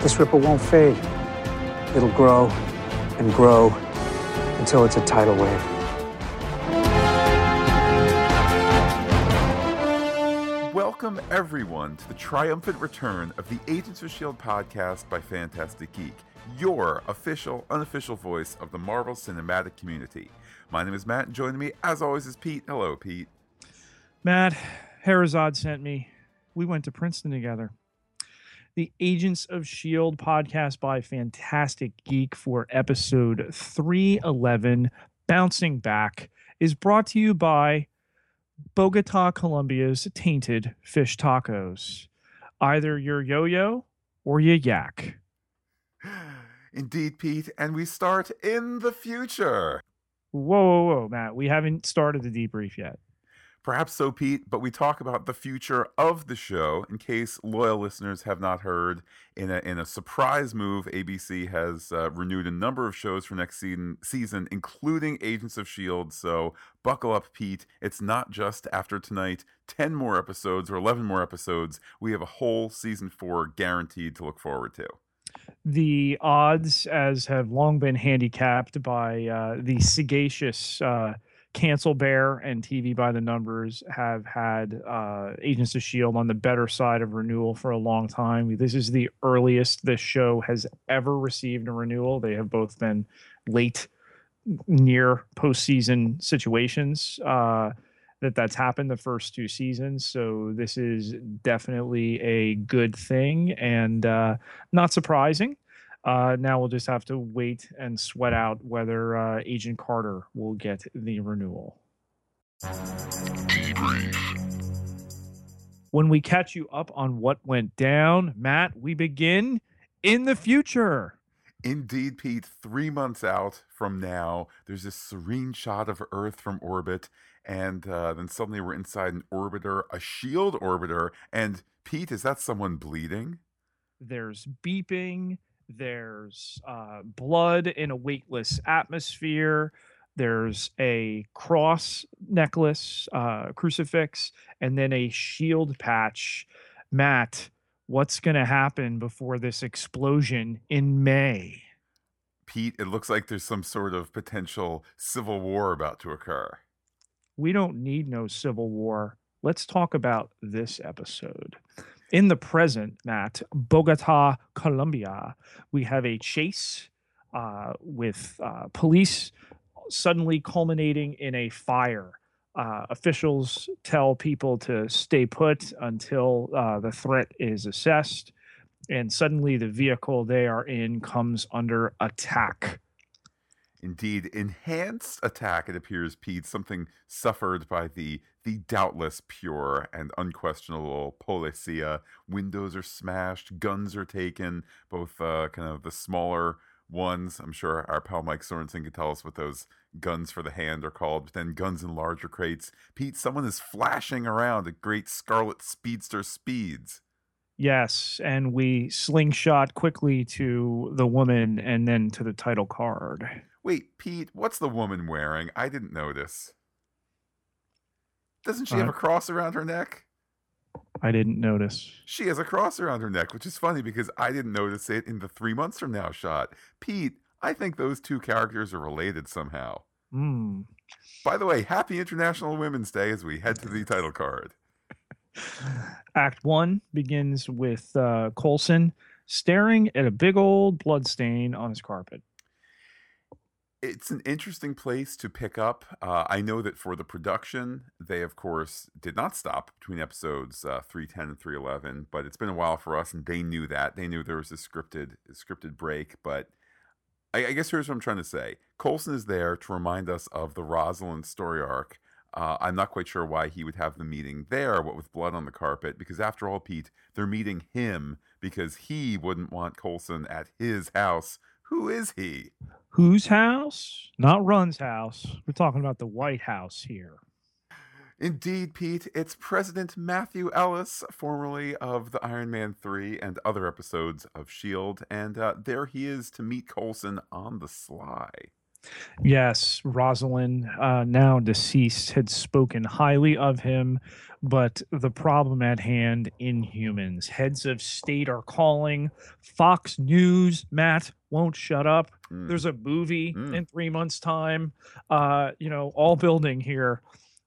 this ripple won't fade. It'll grow and grow until it's a tidal wave. Welcome, everyone, to the triumphant return of the Agents of S.H.I.E.L.D. podcast by Fantastic Geek, your official, unofficial voice of the Marvel cinematic community. My name is Matt, and joining me, as always, is Pete. Hello, Pete. Matt, Harazad sent me. We went to Princeton together. The Agents of S.H.I.E.L.D. podcast by Fantastic Geek for episode 311, Bouncing Back, is brought to you by Bogota, Colombia's Tainted Fish Tacos. Either your yo yo or your yak. Indeed, Pete, and we start in the future. Whoa, whoa, whoa, Matt. We haven't started the debrief yet. Perhaps so, Pete, but we talk about the future of the show in case loyal listeners have not heard. In a, in a surprise move, ABC has uh, renewed a number of shows for next season, season, including Agents of S.H.I.E.L.D. So buckle up, Pete. It's not just after tonight 10 more episodes or 11 more episodes. We have a whole season four guaranteed to look forward to the odds, as have long been handicapped by uh, the sagacious uh, Cancel Bear and TV by the Numbers have had uh, Agents of S.H.I.E.L.D. on the better side of renewal for a long time. This is the earliest this show has ever received a renewal. They have both been late, near postseason situations uh, that that's happened the first two seasons. So this is definitely a good thing and uh, not surprising. Uh, now we'll just have to wait and sweat out whether uh, Agent Carter will get the renewal. Debrief. When we catch you up on what went down, Matt, we begin in the future. Indeed, Pete, three months out from now, there's this serene shot of Earth from orbit, and uh, then suddenly we're inside an orbiter, a shield orbiter. And Pete, is that someone bleeding? There's beeping there's uh, blood in a weightless atmosphere. There's a cross necklace, uh, crucifix, and then a shield patch. Matt, what's going to happen before this explosion in May? Pete, it looks like there's some sort of potential civil war about to occur. We don't need no civil war. Let's talk about this episode. In the present, Matt, Bogota, Colombia, we have a chase uh, with uh, police suddenly culminating in a fire. Uh, officials tell people to stay put until uh, the threat is assessed, and suddenly the vehicle they are in comes under attack. Indeed, enhanced attack, it appears, Pete, something suffered by the the doubtless pure and unquestionable policia. Windows are smashed, guns are taken, both uh, kind of the smaller ones. I'm sure our pal Mike Sorensen can tell us what those guns for the hand are called, but then guns in larger crates. Pete, someone is flashing around at great scarlet speedster speeds. Yes, and we slingshot quickly to the woman and then to the title card. Wait, Pete, what's the woman wearing? I didn't notice. Doesn't she uh, have a cross around her neck? I didn't notice. She has a cross around her neck, which is funny because I didn't notice it in the three months from now shot. Pete, I think those two characters are related somehow. Mm. By the way, happy International Women's Day as we head to the title card. Act one begins with uh, Coulson staring at a big old blood stain on his carpet it's an interesting place to pick up. Uh, I know that for the production, they of course did not stop between episodes uh, three ten and three eleven. But it's been a while for us, and they knew that. They knew there was a scripted a scripted break. But I, I, guess here's what I'm trying to say: Coulson is there to remind us of the Rosalind story arc. Uh, I'm not quite sure why he would have the meeting there, what with blood on the carpet, because after all, Pete, they're meeting him because he wouldn't want Coulson at his house. Who is he? Whose house? Not Run's house. We're talking about the White House here. Indeed, Pete. It's President Matthew Ellis, formerly of the Iron Man 3 and other episodes of S.H.I.E.L.D., and uh, there he is to meet Coulson on the sly. Yes, Rosalind, uh, now deceased, had spoken highly of him, but the problem at hand Inhumans. Heads of state are calling. Fox News, Matt, won't shut up. Mm. There's a movie Mm. in three months' time. Uh, you know, all building here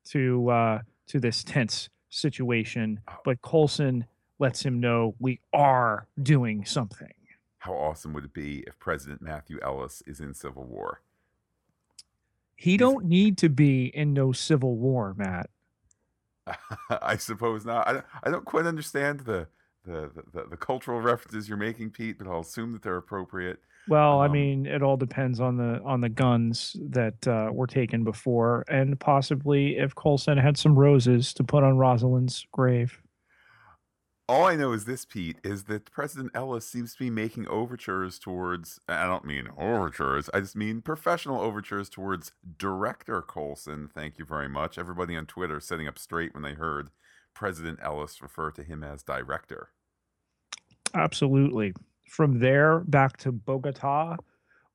to uh, to this tense situation. But Coulson lets him know we are doing something. How awesome would it be if President Matthew Ellis is in Civil War? He don't need to be in no civil war, Matt. I suppose not. I don't, I don't quite understand the, the, the, the cultural references you're making, Pete, but I'll assume that they're appropriate. Well, I Um, mean, it all depends on the on the guns that uh, were taken before, and possibly if Coulson had some roses to put on Rosalind's grave. All I know is this, Pete, is that President Ellis seems to be making overtures towards, I don't mean overtures, I just mean professional overtures towards director Coulson. Thank you very much. Everybody on Twitter sitting up straight when they heard President Ellis refer to him as director. Absolutely. From there back to Bogota,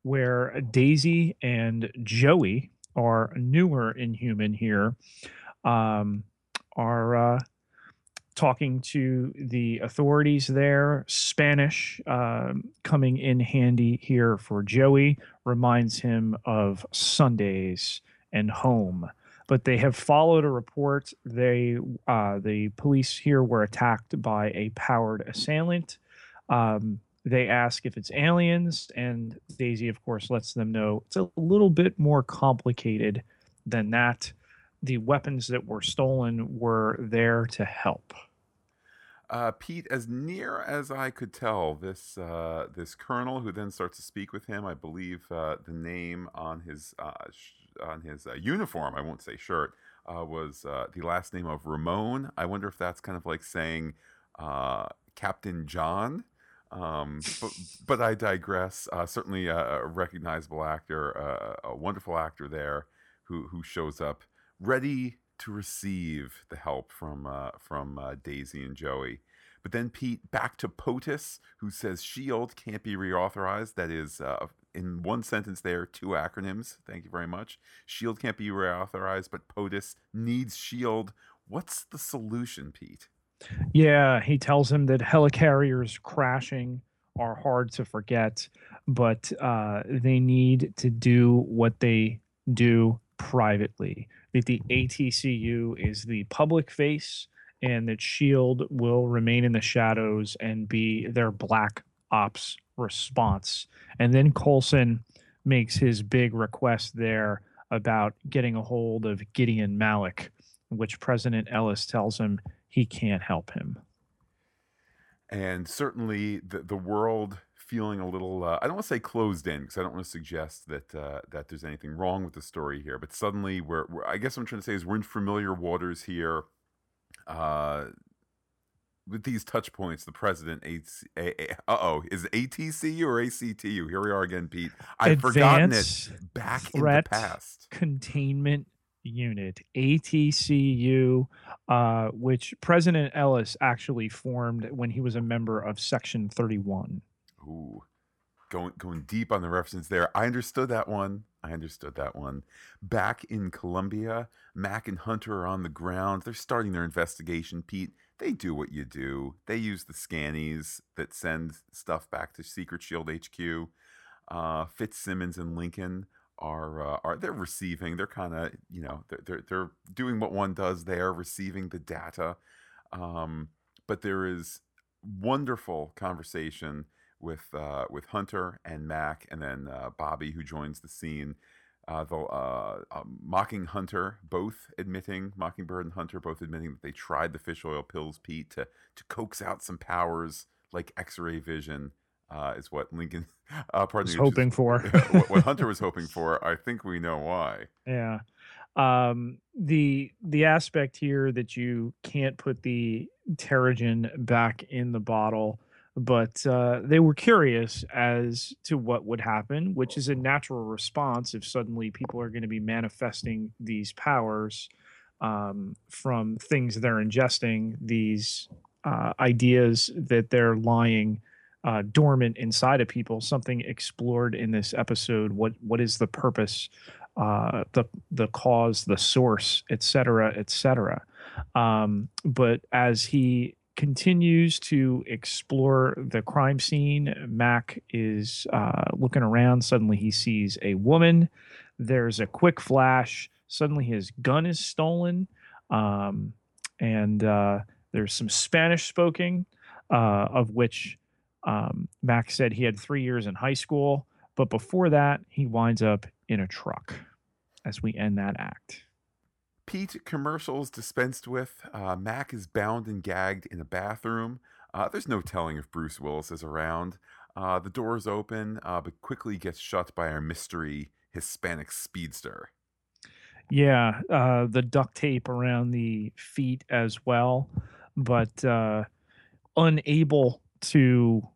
where Daisy and Joey are newer Inhuman here, um, are uh, talking to the authorities there. Spanish um, coming in handy here for Joey reminds him of Sundays and home. But they have followed a report. They, uh, the police here were attacked by a powered assailant. Um, they ask if it's aliens, and Daisy, of course, lets them know it's a little bit more complicated than that. The weapons that were stolen were there to help. Uh, Pete, as near as I could tell, this uh, this colonel who then starts to speak with him, I believe uh, the name on his uh, sh- on his uh, uniform, I won't say shirt, uh, was the last name of Ramon. I wonder if that's kind of like saying Captain John. Um, but, but I digress. Uh, certainly a, recognizable actor, uh, a wonderful actor there, who who shows up ready to receive the help from uh, from uh, Daisy and Joey. But then Pete back to POTUS, who says Shield can't be reauthorized. That is, uh, in one sentence, there two acronyms. Thank you very much. Shield can't be reauthorized, but POTUS needs Shield. What's the solution, Pete? Yeah, he tells him that helicarriers crashing are hard to forget, but uh, they need to do what they do privately. That the ATCU is the public face, and that Shield will remain in the shadows and be their black ops response. And then Coulson makes his big request there about getting a hold of Gideon Malik, which President Ellis tells him he can't help him. and certainly the the world feeling a little uh, I don't want to say closed in because I don't want to suggest that uh, that there's anything wrong with the story here, but suddenly we're, we're I guess what I'm trying to say is we're in familiar waters here. Uh, with these touch points, the president, uh oh, is it ATCU or ACTU? Here we are again, Pete. I've forgotten it. Back in the past. Containment Unit, ATCU, uh, which President Ellis actually formed when he was a member of Section 31. Ooh, going going deep on the references there. I understood that one. I understood that one. Back in Colombia, Mac and Hunter are on the ground. They're starting their investigation. Pete, they do what you do. They use the scannies that send stuff back to Secret Shield HQ. Uh, Fitzsimmons and Lincoln are uh, are they're receiving. They're kind of you know they're, they're they're doing what one does. they're receiving the data. Um, but there is wonderful conversation with uh, with Hunter and Mac, and then uh, Bobby, who joins the scene. Uh, the uh, uh, mocking Hunter, both admitting Mockingbird and Hunter both admitting that they tried the fish oil pills, Pete, to to coax out some powers like X-ray vision. Uh, is what Lincoln, uh, pardon Was me, hoping for. what, what Hunter was hoping for. I think we know why. Yeah. Um, the the aspect here that you can't put the Terrigen back in the bottle, but uh, they were curious as to what would happen, which is a natural response if suddenly people are going to be manifesting these powers um, from things they're ingesting, these uh, ideas that they're lying uh, dormant inside of people, something explored in this episode. What what is the purpose, uh, the the cause, the source, et cetera, et cetera. Um, but as he continues to explore the crime scene, Mac is uh, looking around. Suddenly, he sees a woman. There's a quick flash. Suddenly, his gun is stolen, um, and uh, there's some Spanish spoken, uh, of which um, Mac said he had three years in high school, but before that, he winds up in a truck as we end that act. Pete, commercials dispensed with. Uh, Mac is bound and gagged in a bathroom. Uh, there's no telling if Bruce Willis is around. Uh, the door is open, uh, but quickly gets shut by our mystery Hispanic speedster. Yeah, uh, the duct tape around the feet as well, but uh, unable to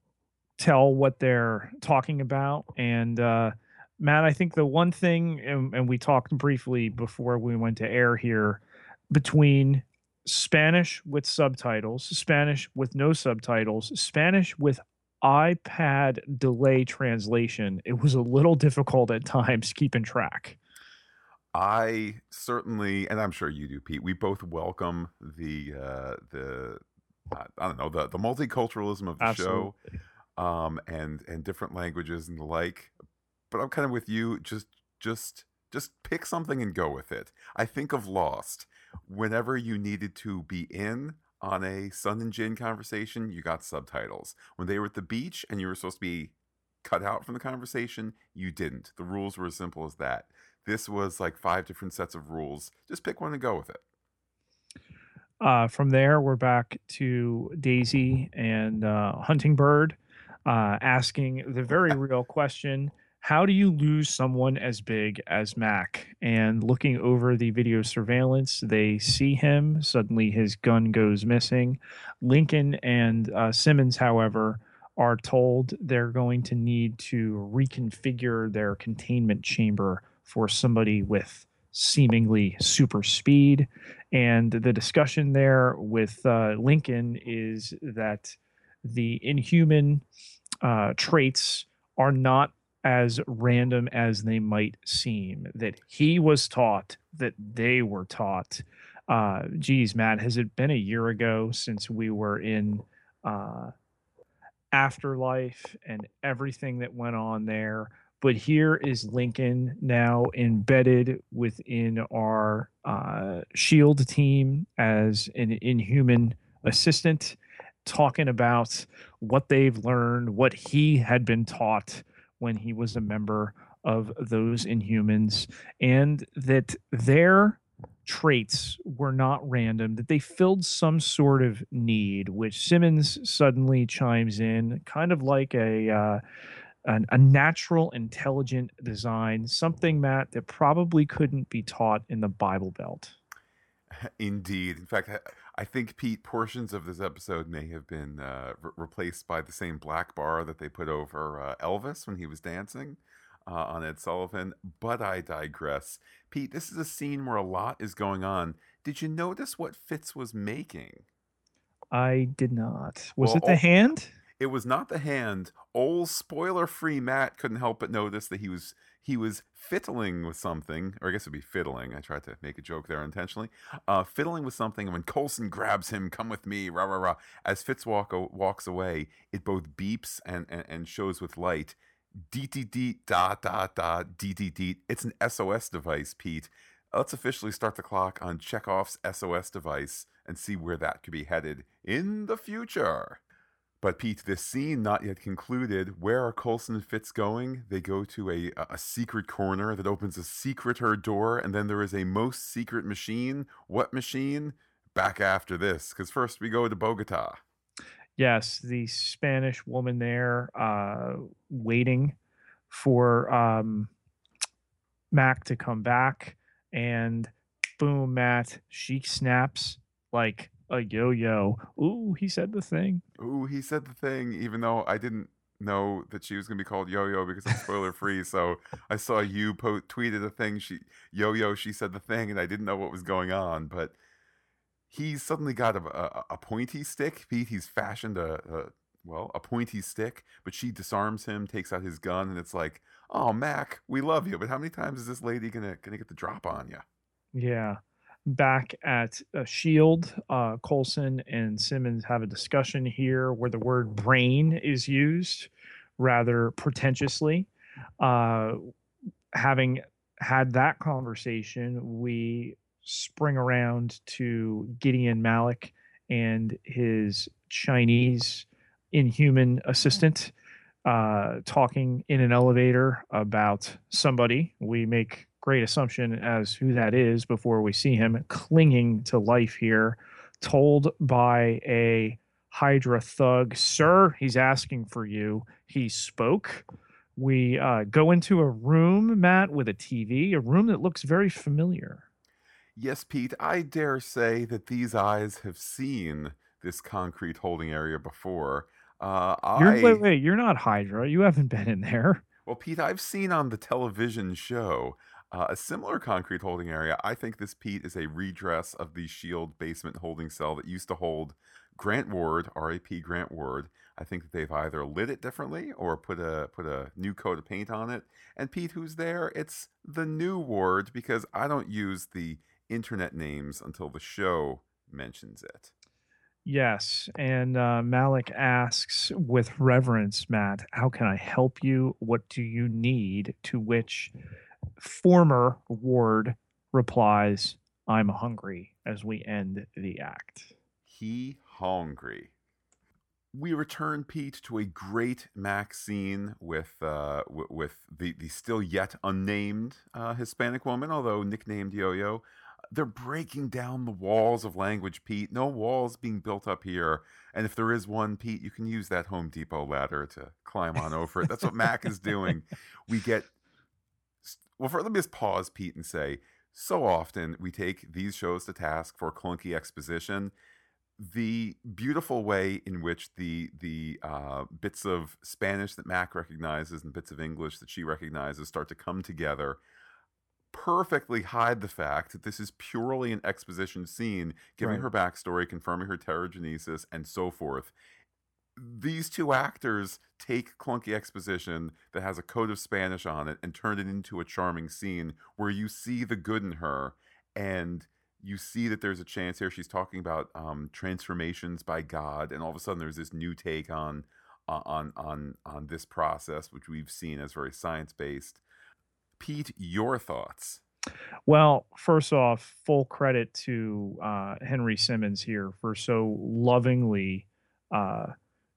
tell what they're talking about. And uh, Matt, I think the one thing, and, and we talked briefly before we went to air here, between Spanish with subtitles, Spanish with no subtitles, Spanish with iPad delay translation, it was a little difficult at times keeping track. I certainly, and I'm sure you do, Pete. We both welcome the uh, the uh, I don't know the the multiculturalism of the Absolutely. show, um, and and different languages and the like. But I'm kind of with you. Just just just pick something and go with it. I think of Lost. Whenever you needed to be in on a Sun and Jin conversation, you got subtitles. When they were at the beach and you were supposed to be cut out from the conversation, you didn't. The rules were as simple as that. This was like five different sets of rules. Just pick one and go with it. Uh, from there, we're back to Daisy and uh, Hunting Bird uh, asking the very real question How do you lose someone as big as Mac? And looking over the video surveillance, they see him. Suddenly, his gun goes missing. Lincoln and uh, Simmons, however, are told they're going to need to reconfigure their containment chamber for somebody with seemingly super speed. And the discussion there with uh, Lincoln is that the inhuman uh, traits are not as random as they might seem. That he was taught, that they were taught. Uh, geez, Matt, has it been a year ago since we were in uh, Afterlife and everything that went on there? But here is Lincoln now embedded within our uh, Shield team as an inhuman assistant, talking about what they've learned, what he had been taught when he was a member of those Inhumans, and that their traits were not random, that they filled some sort of need, which Simmons suddenly chimes in, kind of like a. Uh, an, a natural, intelligent design, something, Matt, that probably couldn't be taught in the Bible Belt. Indeed. In fact, I think, Pete, portions of this episode may have been uh, re- replaced by the same black bar that they put over uh, Elvis when he was dancing uh, on Ed Sullivan. But I digress. Pete, this is a scene where a lot is going on. Did you notice what Fitz was making? I did not. Was well, it the oh, hand? It was not the hand. Old spoiler-free Matt couldn't help but notice that he was he was fiddling with something, or I guess it'd be fiddling. I tried to make a joke there intentionally. Uh, fiddling with something, and when Coulson grabs him, "Come with me!" Rah rah rah. As Fitz walk, walks away, it both beeps and and, and shows with light. Deet deet deet da da da deet deet deet. It's an SOS device, Pete. Let's officially start the clock on Chekhov's SOS device and see where that could be headed in the future. But Pete, this scene not yet concluded. Where are Coulson and Fitz going? They go to a a secret corner that opens a secret her door, and then there is a most secret machine. What machine? Back after this, because first we go to Bogota. Yes, the Spanish woman there, uh, waiting for um, Mac to come back, and boom, Matt, she snaps like a yo-yo. Ooh, he said the thing. Ooh, he said the thing. Even though I didn't know that she was going to be called Yo-Yo because it's spoiler free. so I saw you po- tweeted a thing. She Yo-Yo. She said the thing, and I didn't know what was going on. But he's suddenly got a, a, a pointy stick. Pete, he's fashioned a, well, a pointy stick, but she disarms him, takes out his gun, and it's like, "Oh, Mac, we love you, but how many times is this lady gonna gonna get the drop on you?" Yeah. Back at uh, Shield, uh, Coulson and Simmons have a discussion here where the word brain is used rather pretentiously. Uh, having had that conversation, we spring around to Gideon Malik and his Chinese inhuman assistant uh, talking in an elevator about somebody. We make great assumption as who that is before we see him clinging to life here, told by a Hydra thug, Sir, he's asking for you. He spoke. We uh, go into a room, Matt, with a TV, a room that looks very familiar. Yes, Pete, I dare say that these eyes have seen this concrete holding area before. Uh, You're, I, wait, wait, you're not Hydra. You haven't been in there. well, Pete, I've seen on the television show uh, a similar concrete holding area. I think this, Pete, is a redress of the Shield basement holding cell that used to hold Grant Ward, R.A.P. Grant Ward. I think that they've either lit it differently or put a put a new coat of paint on it. And Pete, who's there? It's the new Ward because I don't use the internet names until the show mentions it. Yes. And uh, Malik asks with reverence, Matt, how can I help you? What do you need? To which former Ward replies, I'm hungry as we end the act. He hungry. We return Pete to a great Mac scene with uh, w- with the, the still yet unnamed uh, Hispanic woman, although nicknamed Yo-Yo. They're breaking down the walls of language, Pete. No walls being built up here. And if there is one, Pete, you can use that Home Depot ladder to climb on over it. That's what Mac is doing. We get well, for, let me just pause, Pete, and say so often we take these shows to task for clunky exposition. The beautiful way in which the the uh, bits of Spanish that Mac recognizes and bits of English that she recognizes start to come together perfectly hide the fact that this is purely an exposition scene, giving Right. her backstory, confirming her Terrigenesis, and so forth. These two actors take clunky exposition that has a coat of Spanish on it and turn it into a charming scene where you see the good in her and you see that there's a chance here. She's talking about um, transformations by God, and all of a sudden there's this new take on on on on this process, which we've seen as very science based. Pete, your thoughts? Well, first off, full credit to uh, Henry Simmons here for so lovingly, uh,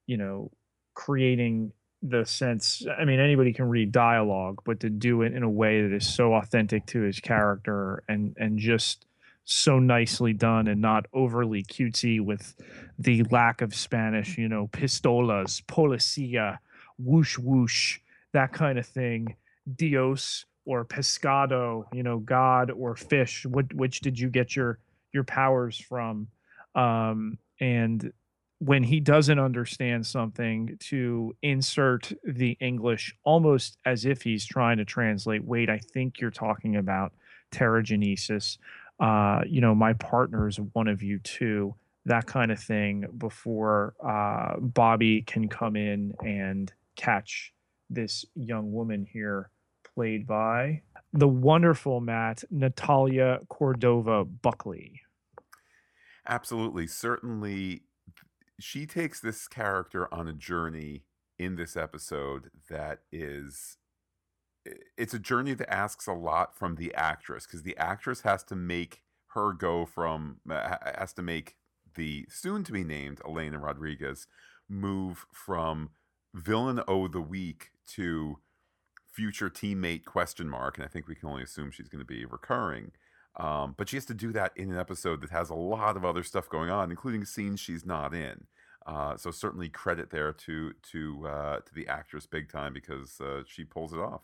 you know, creating the sense. I mean, anybody can read dialogue, but to do it in a way that is so authentic to his character and and just so nicely done and not overly cutesy with the lack of Spanish. You know, pistolas, policia, whoosh whoosh, that kind of thing. Dios or pescado, you know, God or fish. What which did you get your your powers from? Um, and when he doesn't understand something, to insert the English almost as if he's trying to translate. Wait, I think you're talking about Terrigenesis. Uh, you know, my partner is one of you too. That kind of thing before uh, Bobby can come in and catch this young woman here played by the wonderful Matt Natalia Cordova Buckley. Absolutely. Certainly, she takes this character on a journey in this episode that is. It's a journey that asks a lot from the actress because the actress has to make her go from, uh, has to make the soon to be named Elena Rodriguez move from villain o the week to future teammate question mark and i think we can only assume she's going to be recurring um, but she has to do that in an episode that has a lot of other stuff going on including scenes she's not in uh, so certainly credit there to to uh, to the actress big time because uh, she pulls it off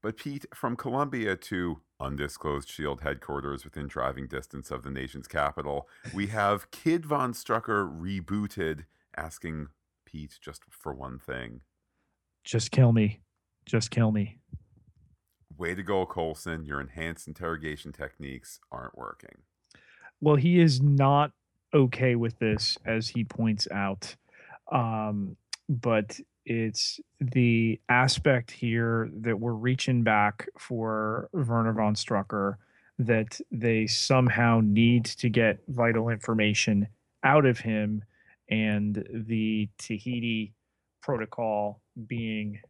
but Pete, from Colombia to undisclosed Shield headquarters within driving distance of the nation's capital, we have Kid Von Strucker rebooted, asking Pete just for one thing. Just kill me. Just kill me. Way to go, Coulson. Your enhanced interrogation techniques aren't working. Well, he is not okay with this, as he points out. Um, but it's the aspect here that we're reaching back for Werner von Strucker that they somehow need to get vital information out of him and the Tahiti protocol being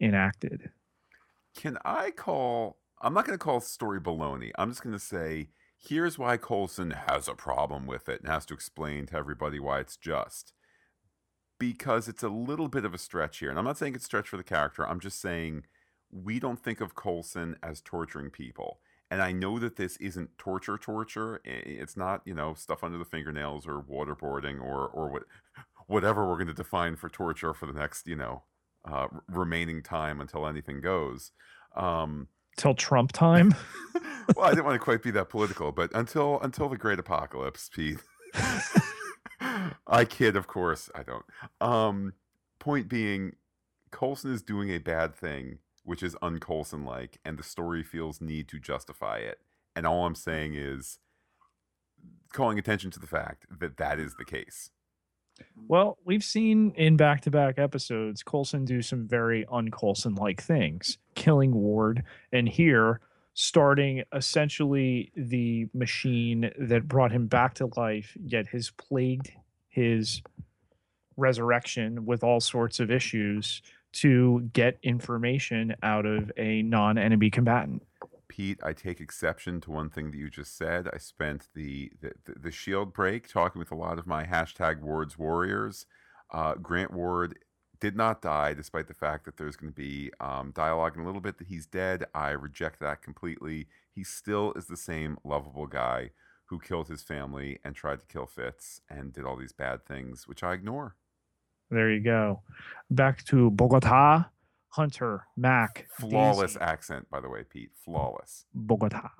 enacted. Can I call? I'm not going to call story baloney. I'm just going to say here's why Coulson has a problem with it and has to explain to everybody why it's just. Because it's a little bit of a stretch here. And I'm not saying it's stretch for the character. I'm just saying we don't think of Coulson as torturing people. And I know that this isn't torture torture. It's not, you know, stuff under the fingernails or waterboarding or or what whatever we're going to define for torture for the next, you know, uh, remaining time until anything goes. Um, till Trump time. well, I didn't want to quite be that political, but until until the great apocalypse, Pete. I kid, of course. I don't. Um, point being, Coulson is doing a bad thing, which is unCoulson like, and the story feels need to justify it. And all I'm saying is calling attention to the fact that that is the case. Well, we've seen in back to back episodes Coulson do some very unCoulson like things, killing Ward, and here starting essentially the machine that brought him back to life, yet has plagued his resurrection with all sorts of issues to get information out of a non enemy combatant. Pete, I take exception to one thing that you just said. I spent the the, the shield break talking with a lot of my hashtag Ward's Warriors. Uh, Grant Ward did not die, despite the fact that there's going to be um, dialogue in a little bit that he's dead. I reject that completely. He still is the same lovable guy who killed his family and tried to kill Fitz and did all these bad things, which I ignore. There you go. Back to Bogota. Hunter, Mac. Flawless Daisy. accent, by the way, Pete. Flawless. Bogota.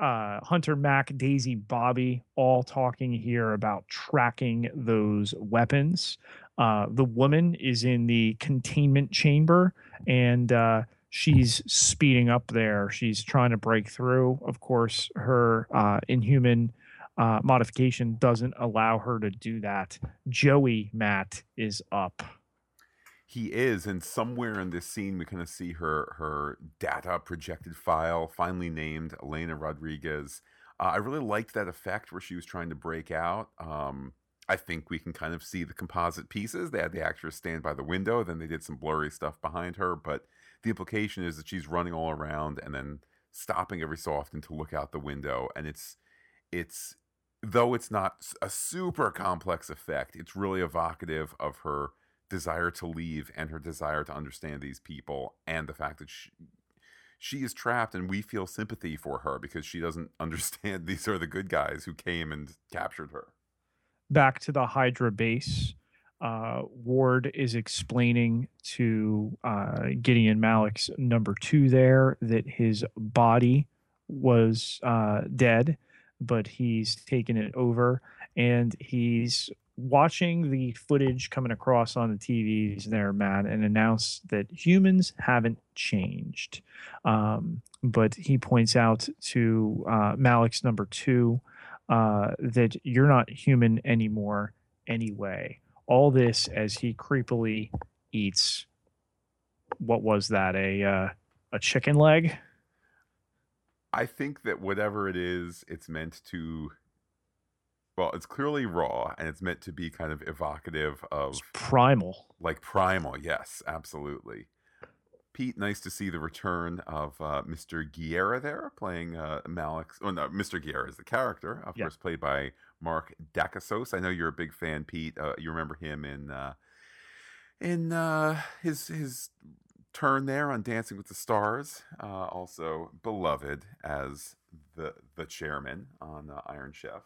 Uh, Hunter, Mac, Daisy, Bobby, all talking here about tracking those weapons. Uh, the woman is in the containment chamber and uh, she's speeding up there. She's trying to break through. Of course, her uh, inhuman uh, modification doesn't allow her to do that. Joey Matt is up he is and somewhere in this scene we kind of see her her data projected file finally named elena rodriguez. Uh, i really liked that effect where she was trying to break out. Um, i think we can kind of see the composite pieces. They had the actress stand by the window then they did some blurry stuff behind her but the implication is that she's running all around and then stopping every so often to look out the window and it's it's though it's not a super complex effect it's really evocative of her desire to leave and her desire to understand these people and the fact that she, she is trapped and we feel sympathy for her because she doesn't understand these are the good guys who came and captured her. Back to the Hydra base, uh, Ward is explaining to uh, Gideon Malik's number two there that his body was uh, dead, but he's taken it over and he's watching the footage coming across on the TVs there, Matt, and announce that humans haven't changed. Um, but he points out to uh, Malik's number two uh, that you're not human anymore anyway. All this as he creepily eats what was that a uh, a chicken leg? I think that whatever it is, it's meant to well, it's clearly raw and it's meant to be kind of evocative of it's primal. Like primal, yes, absolutely. Pete, nice to see the return of uh, Mr. Giyera there, playing uh, Malik's. Oh no, Mr. Giyera is the character, of yeah. course, played by Mark Dacascos. I know you're a big fan, Pete. Uh, you remember him in uh, in uh, his his turn there on Dancing with the Stars. Uh, also beloved as the the chairman on Iron Chef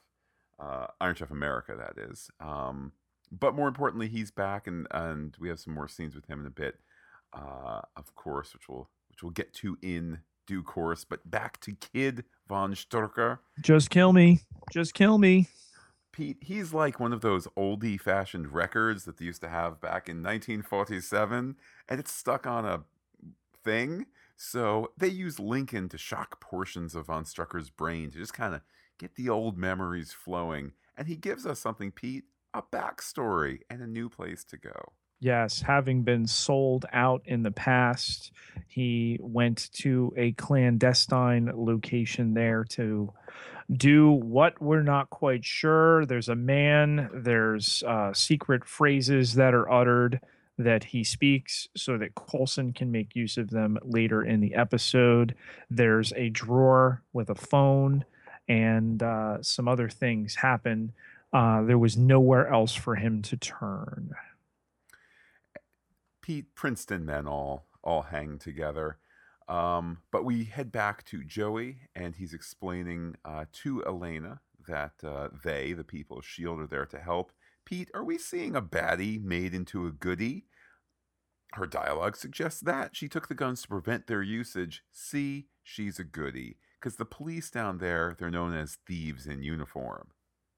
uh, Iron Chef America, that is. Um, but more importantly, he's back, and and we have some more scenes with him in a bit, uh, of course, which we'll which we'll get to in due course. But back to Kid von Strucker. Just kill me. Just kill me. Pete, he's like one of those oldie fashioned records that they used to have back in 1947, and it's stuck on a thing. So they use Lincoln to shock portions of Von Strucker's brain to just kind of get the old memories flowing. And he gives us something, Pete, a backstory and a new place to go. Yes, having been sold out in the past, he went to a clandestine location there to do what we're not quite sure. There's a man, there's uh, secret phrases that are uttered that he speaks so that Coulson can make use of them later in the episode. There's a drawer with a phone, and uh, some other things happen. Uh, there was nowhere else for him to turn. Pete Princeton men all all hang together. Um, but we head back to Joey, and he's explaining uh, to Elena that uh, they, the people of S.H.I.E.L.D., are there to help. Pete, are we seeing a baddie made into a goodie? Her dialogue suggests that. She took the guns to prevent their usage. See, she's a goodie. Because the police down there, they're known as thieves in uniform.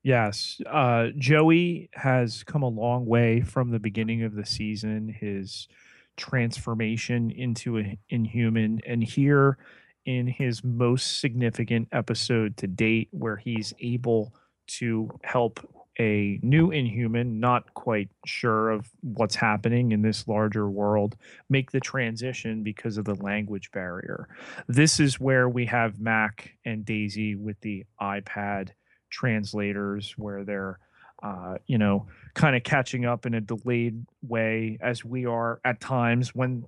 Yes, uh, Joey has come a long way from the beginning of the season. His transformation into an inhuman, and here in his most significant episode to date, where he's able to help a new inhuman, not quite sure of what's happening in this larger world, make the transition because of the language barrier. This is where we have Mac and Daisy with the iPad translators, where they're, uh, you know, kind of catching up in a delayed way as we are at times when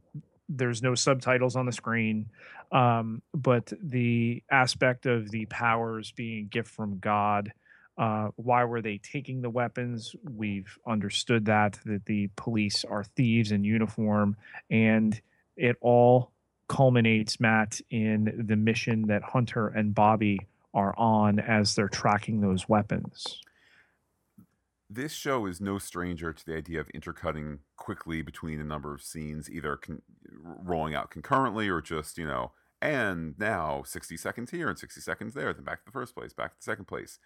there's no subtitles on the screen um, but the aspect of the powers being a gift from god uh, why were they taking the weapons? We've understood that that the police are thieves in uniform, and it all culminates, Matt, in the mission that Hunter and Bobby are on as they're tracking those weapons. This show is no stranger to the idea of intercutting quickly between a number of scenes, either con- rolling out concurrently or just, you know, and now 60 seconds here and 60 seconds there, then back to the first place, back to the second place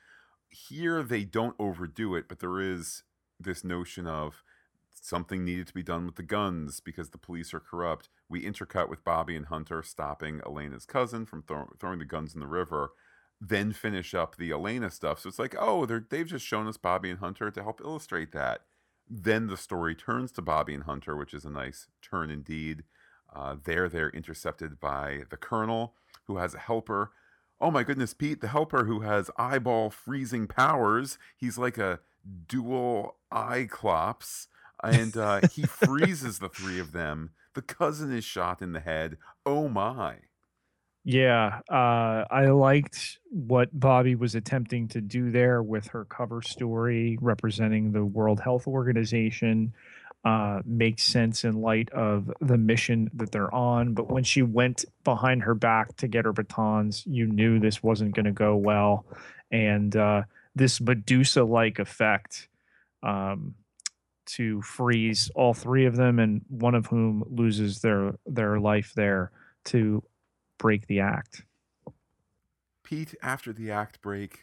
here they don't overdo it, but there is this notion of something needed to be done with the guns because the police are corrupt. We intercut with Bobby and Hunter stopping Elena's cousin from throw- throwing the guns in the river, then finish up the Elena stuff. So it's like, oh, they've just shown us Bobby and Hunter to help illustrate that. Then the story turns to Bobby and Hunter, which is a nice turn indeed. Uh, there, they're intercepted by the Colonel, who has a helper oh my goodness, Pete, the helper who has eyeball freezing powers. He's like a dual Cyclops, and uh, he freezes the three of them. The cousin is shot in the head. Oh my. Yeah, uh, I liked what Bobby was attempting to do there with her cover story representing the World Health Organization uh, makes sense in light of the mission that they're on. But when she went behind her back to get her batons, you knew this wasn't going to go well. And uh, this Medusa like effect um, to freeze all three of them, and one of whom loses their, their life there to break the act. Pete, after the act break,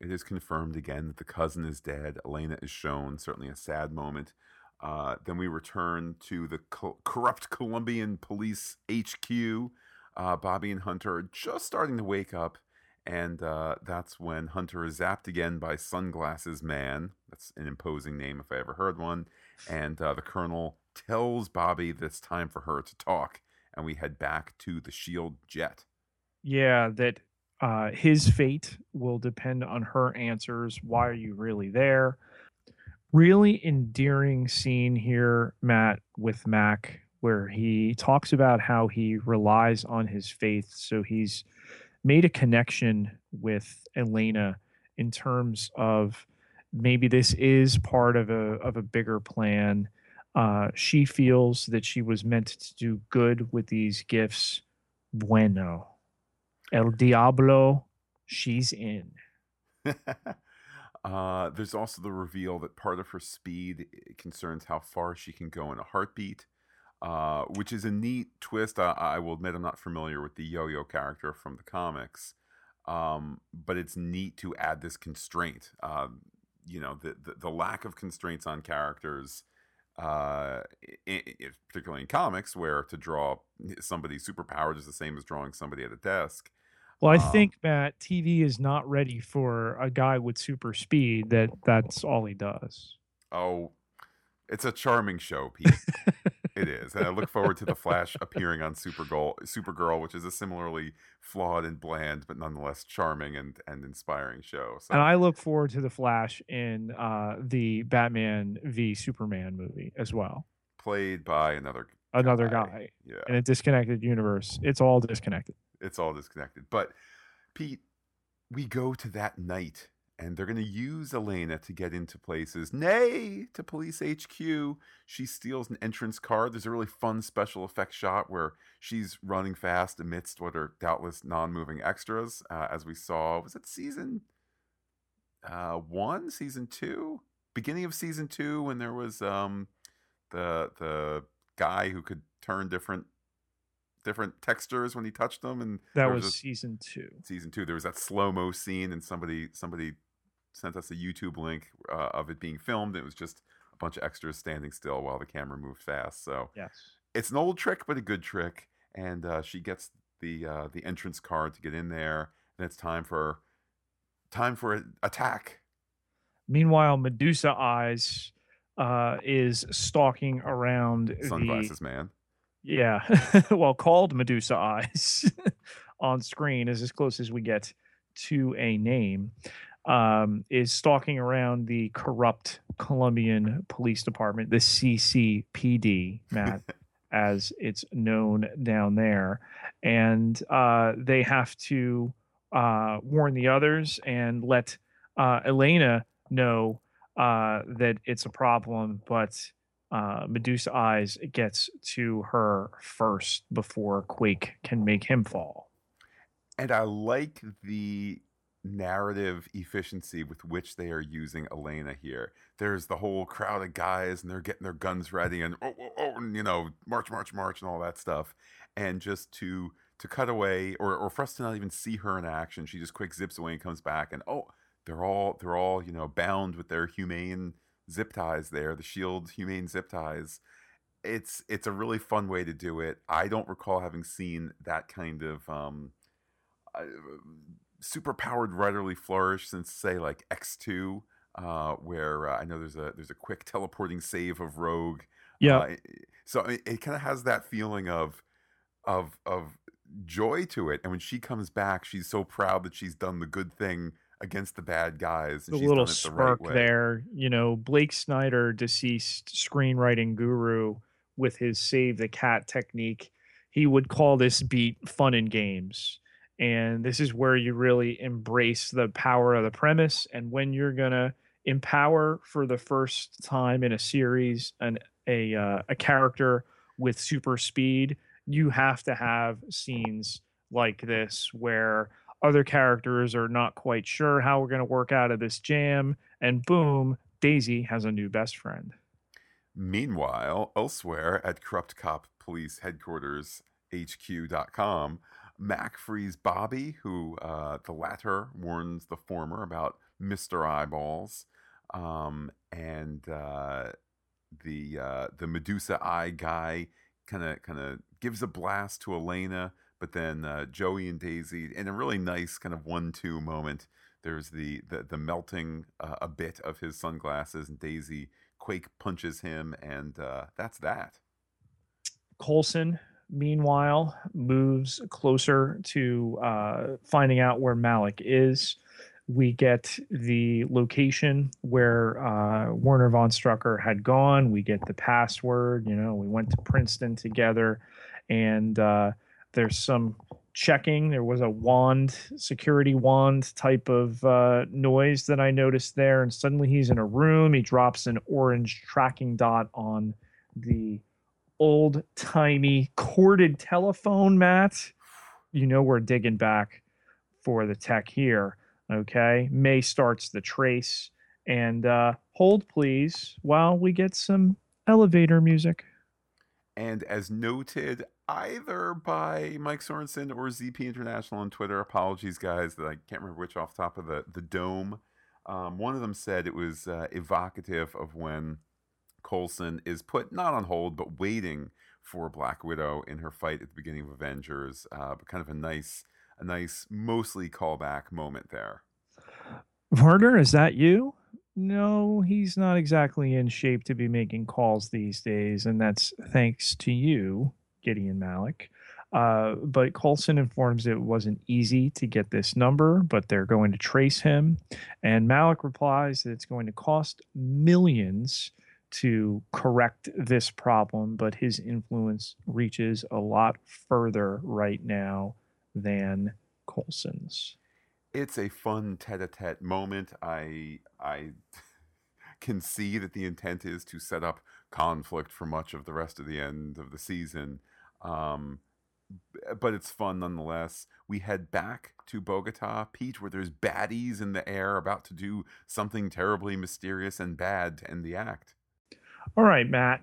it is confirmed again that the cousin is dead. Elena is shown, certainly a sad moment. Uh, then we return to the co- corrupt Colombian police HQ. Uh, Bobby and Hunter are just starting to wake up, and uh, that's when Hunter is zapped again by Sunglasses Man. That's an imposing name if I ever heard one. And uh, the Colonel tells Bobby that it's time for her to talk, and we head back to the Shield jet. Yeah, that uh, his fate will depend on her answers. Why are you really there? Really endearing scene here, Matt, with Mac, where he talks about how he relies on his faith. So he's made a connection with Elena in terms of maybe this is part of a of a bigger plan. Uh, she feels that she was meant to do good with these gifts. Bueno, El Diablo, she's in. Uh, there's also the reveal that part of her speed eh, concerns how far she can go in a heartbeat, uh, which is a neat twist. I, I, will admit I'm not familiar with the yo-yo character from the comics, um, but it's neat to add this constraint. Uh, you know, the, the, the lack of constraints on characters, uh, in, in, particularly in comics, where to draw somebody superpowered is the same as drawing somebody at a desk. Well, I um, think Matt TV is not ready for a guy with super speed. That that's all he does. Oh, It's a charming show, Pete. it is, and I look forward to the Flash appearing on Supergirl, Supergirl, which is a similarly flawed and bland, but nonetheless charming and and inspiring show. So. And I look forward to the Flash in uh, the Batman v Superman movie as well. Played by another another guy, guy yeah. in a disconnected universe. It's all disconnected. It's all disconnected. But Pete, we go to that night and they're going to use Elena to get into places. Nay, to police HQ. She steals an entrance card. There's a really fun special effect shot where she's running fast amidst what are doubtless non-moving extras, uh, as we saw. Was it season uh, one, season two, beginning of season two, when there was um, the the guy who could turn different different textures when he touched them and that was, was a, season two. season two there was that slow mo scene and somebody somebody sent us a youtube link uh, of it being filmed. It was just a bunch of extras standing still while the camera moved fast so yes. it's an old trick but a good trick. And uh, she gets the uh, the entrance card to get in there and it's time for time for attack. Meanwhile medusa eyes uh, is stalking around sunglasses the, man. Yeah, well, called Medusa Eyes on screen is as close as we get to a name. Um, is stalking around the corrupt Colombian Police Department, the CCPD, Matt, as it's known down there, and uh, they have to uh, warn the others and let uh, Elena know uh, that it's a problem, but uh, Medusa Eyes gets to her first before Quake can make him fall. And I like the narrative efficiency with which they are using Elena here. There's the whole crowd of guys and they're getting their guns ready and oh, oh, oh and, you know, march, march, march and all that stuff. And just to to cut away or, or for us to not even see her in action, she just quick zips away and comes back and oh, they're all they're all you know bound with their humane zip ties there the shield humane zip ties. It's it's a really fun way to do it. I don't recall having seen that kind of um uh, super powered writerly flourish since say like x2 uh where uh, i know there's a there's a quick teleporting save of rogue yeah. uh, so it, it kind of has that feeling of of of joy to it and when she comes back she's so proud that she's done the good thing against the bad guys. a little spark the right there. You know, Blake Snyder, deceased screenwriting guru, with his save the cat technique, he would call this beat fun and games. And this is where you really embrace the power of the premise. And when you're gonna empower for the first time in a series an a uh, a character with super speed, you have to have scenes like this where other characters are not quite sure how we're going to work out of this jam and boom daisy has a new best friend. Meanwhile elsewhere at corrupt cop police headquarters hq.com Mack frees Bobbi who uh, the latter warns the former about mr eyeballs um, and uh, the uh, the medusa eye guy kind of kind of gives a blast to elena but then uh, Joey and Daisy in a really nice kind of one-two moment. There's the the, the melting uh, a bit of his sunglasses, and Daisy Quake punches him, and uh, that's that. Coulson, meanwhile, moves closer to uh, finding out where Malik is. We get the location where uh, Werner von Strucker had gone. We get the password. You know, we went to Princeton together, and uh, there's some checking. There was a wand, security wand type of uh, noise that I noticed there. And suddenly he's in a room. He drops an orange tracking dot on the old timey corded telephone, Matt. You know, we're digging back for the tech here. Okay. May starts the trace. And uh, hold, please, while we get some elevator music. And as noted, either by Mike Sorensen or ZP International on Twitter. Apologies, guys, that I can't remember which off the top of the, the dome. Um, one of them said it was uh, evocative of when Coulson is put not on hold, but waiting for Black Widow in her fight at the beginning of Avengers. Uh, but kind of a nice, a nice, mostly callback moment there. Werner, is that you? no, he's not exactly in shape to be making calls these days, and that's thanks to you, Gideon Malik. Uh, but Coulson informs it wasn't easy to get this number, but they're going to trace him. And Malik replies that it's going to cost millions to correct this problem, but his influence reaches a lot further right now than Coulson's. It's a fun tete-a-tete moment. I I can see that the intent is to set up conflict for much of the rest of the end of the season. Um, but it's fun nonetheless. We head back to Bogota, Pete, where there's baddies in the air about to do something terribly mysterious and bad to end the act. All right, Matt.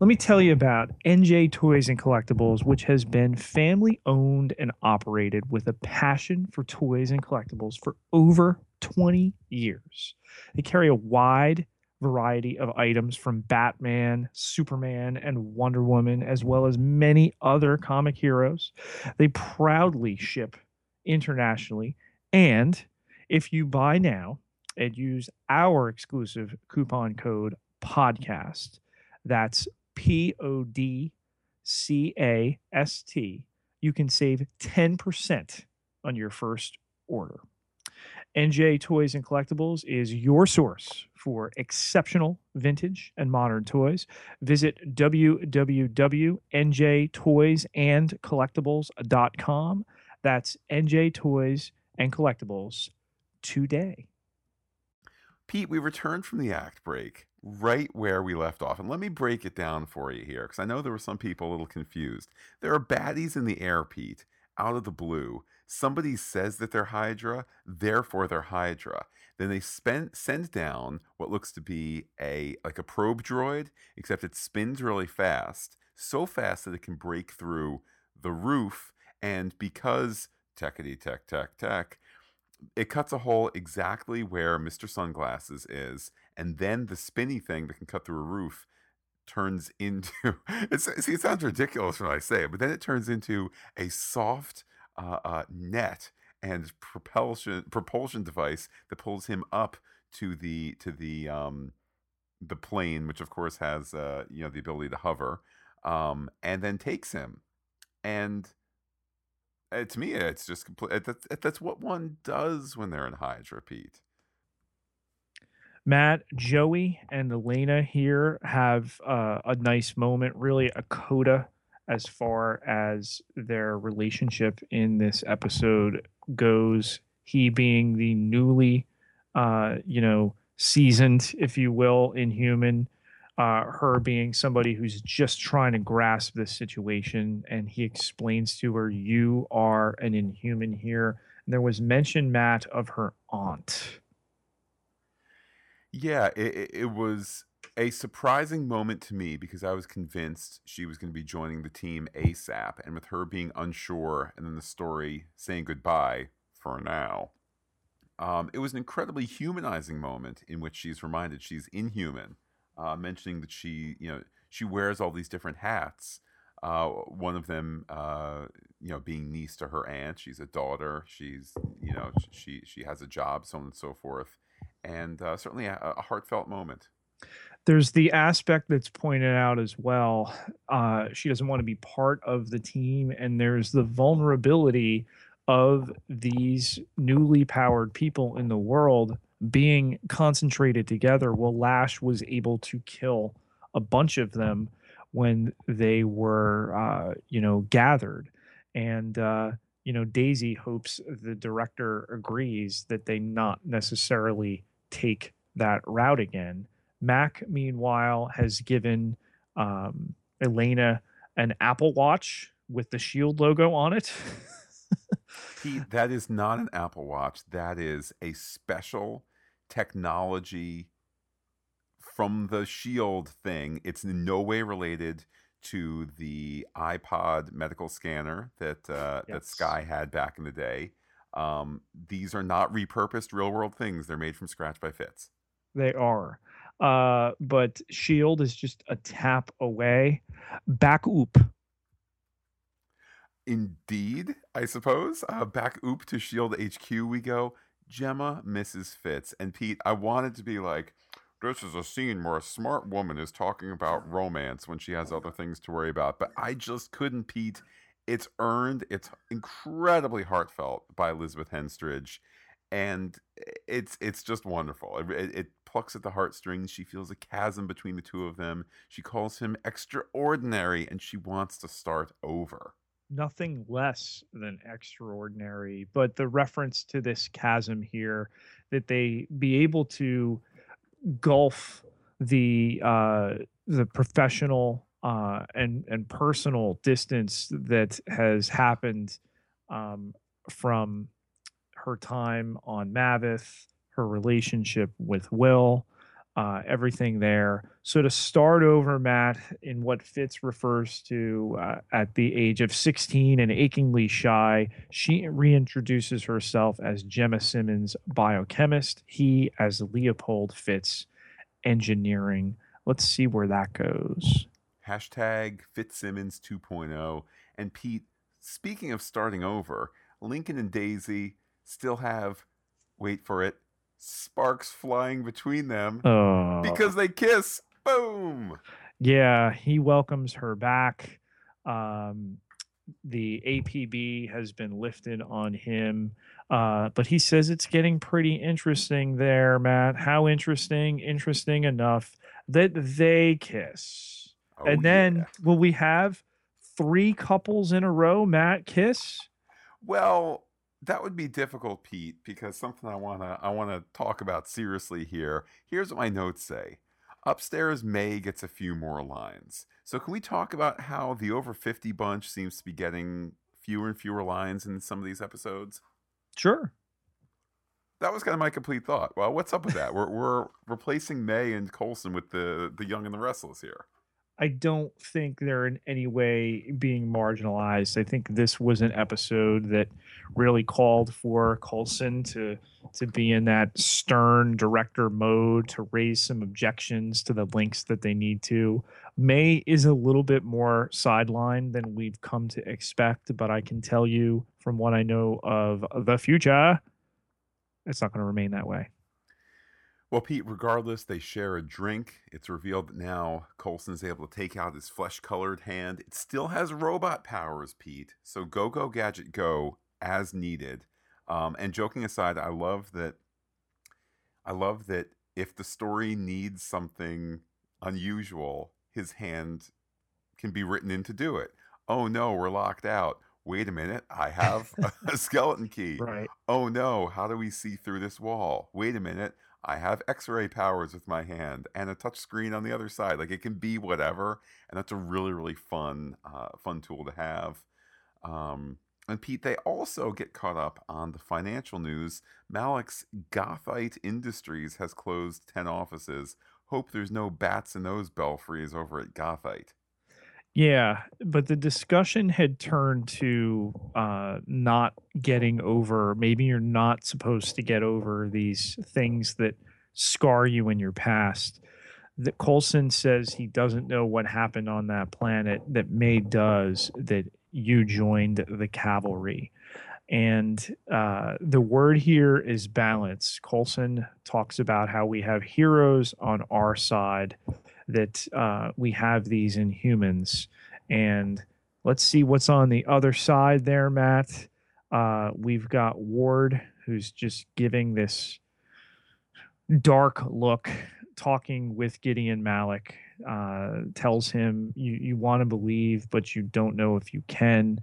Let me tell you about NJ Toys and Collectibles, which has been family owned and operated with a passion for toys and collectibles for over 20 years. They carry a wide variety of items from Batman, Superman, and Wonder Woman, as well as many other comic heroes. They proudly ship internationally. And if you buy now and use our exclusive coupon code podcast, that's P O D C A S T, you can save 10% on your first order. NJ Toys and Collectibles is your source for exceptional vintage and modern toys. Visit www.njtoysandcollectibles.com. That's NJ Toys and Collectibles today. Pete, we returned from the act break right where we left off. And let me break it down for you here, because I know there were some people a little confused. There are baddies in the air, Pete, out of the blue somebody says that they're Hydra, therefore they're Hydra. Then they spend, send down what looks to be a like a probe droid, except it spins really fast, so fast that it can break through the roof. And because techity tech tech tech, it cuts a hole exactly where Mr. Sunglasses is, and then the spinny thing that can cut through a roof turns into see it sounds ridiculous when I say it, but then it turns into a soft uh, uh, net and propulsion propulsion device that pulls him up to the to the um, the plane, which of course has uh, you know the ability to hover, um, and then takes him. And uh, to me, it's just complete. That's, that's what one does when they're in Hydra, Pete. Matt, Joey, and Elena here have uh, a nice moment, really a coda as far as their relationship in this episode goes. He being the newly, uh, you know, seasoned, if you will, inhuman. Uh, her being somebody who's just trying to grasp this situation, and he explains to her, "You are an inhuman here." And there was mention, Matt, of her aunt. Yeah, it, it was a surprising moment to me because I was convinced she was going to be joining the team ASAP. And with her being unsure and then the story saying goodbye for now, um, it was an incredibly humanizing moment in which she's reminded she's inhuman, uh, mentioning that she, you know, she wears all these different hats. Uh, one of them, uh, you know, being niece to her aunt. She's a daughter. She's, you know, she she has a job, so on and so forth, and uh, certainly a, a heartfelt moment there's the aspect that's pointed out as well. Uh, she doesn't want to be part of the team, and there's the vulnerability of these newly powered people in the world being concentrated together. Well, Lash was able to kill a bunch of them when they were, uh, you know, gathered, and uh, you know, Daisy hopes the director agrees that they not necessarily take that route again Mack, meanwhile, has given um, Elena an Apple Watch with the Shield logo on it. Pete, that is not an Apple Watch. That is a special technology from the Shield thing. It's in no way related to the iPod medical scanner that uh, yes. that Skye had back in the day. Um, these are not repurposed real world things. They're made from scratch by Fitz. They are. Uh, but Shield is just a tap away. Back oop. Indeed, I suppose. Uh, back oop to Shield HQ we go. Jemma Mrs. Fitz. And Pete, I wanted to be like, this is a scene where a smart woman is talking about romance when she has other things to worry about. But I just couldn't, Pete. It's earned, it's incredibly heartfelt by Elizabeth Henstridge. And it's it's just wonderful. It, it plucks at the heartstrings. She feels a chasm between the two of them. She calls him extraordinary and she wants to start over nothing less than extraordinary. But the reference to this chasm here, that they be able to gulf the uh, the professional uh, and and personal distance that has happened um, from her time on Maveth, her relationship with Will, uh, everything there. So to start over, Matt, in what Fitz refers to uh, at the age of 16 and achingly shy, she reintroduces herself as Jemma Simmons, biochemist. He as Leopold Fitz, engineering. Let's see where that goes. Hashtag Fitzsimmons 2.0. And Pete, speaking of starting over, Lincoln and Daisy still have, wait for it, sparks flying between them oh. because they kiss. Boom. Yeah, he welcomes her back. Um, the APB has been lifted on him. Uh, but he says it's getting pretty interesting there, Matt. How interesting? Interesting enough that they kiss. Oh, and then yeah. will we have three couples in a row, Matt, kiss? Well, that would be difficult, Pete, because something I wanna I wanna talk about seriously here. Here's what my notes say. Upstairs, May gets a few more lines. So can we talk about how the over 50 bunch seems to be getting fewer and fewer lines in some of these episodes? Sure. That was kind of my complete thought. Well, what's up with that? we're we're replacing May and Coulson with the the young and the restless here. I don't think they're in any way being marginalized. I think this was an episode that really called for Coulson to to be in that stern director mode to raise some objections to the links that they need to. May is a little bit more sidelined than we've come to expect, but I can tell you from what I know of the future, it's not going to remain that way. Well, Pete, regardless, they share a drink. It's revealed that now Coulson's able to take out his flesh colored hand. It still has robot powers, Pete. So go, go, gadget, go as needed. Um, and joking aside, I love that. I love that if the story needs something unusual, his hand can be written in to do it. Oh no, we're locked out. Wait a minute, I have a skeleton key. Right. Oh no, how do we see through this wall? Wait a minute, I have X-ray powers with my hand and a touch screen on the other side. Like it can be whatever, and that's a really really fun uh, fun tool to have. Um, and Pete, they also get caught up on the financial news. Malik's Gothite Industries has closed ten offices. Hope there's no bats in those belfries over at Gothite. Yeah, but the discussion had turned to uh, not getting over. Maybe you're not supposed to get over these things that scar you in your past. That Coulson says he doesn't know what happened on that planet. That May does. That you joined the cavalry, and uh, the word here is balance. Coulson talks about how we have heroes on our side that uh, we have these in humans. And let's see what's on the other side there, Matt. Uh, we've got Ward, who's just giving this dark look, talking with Gideon Malik. Uh, tells him you, you want to believe, but you don't know if you can.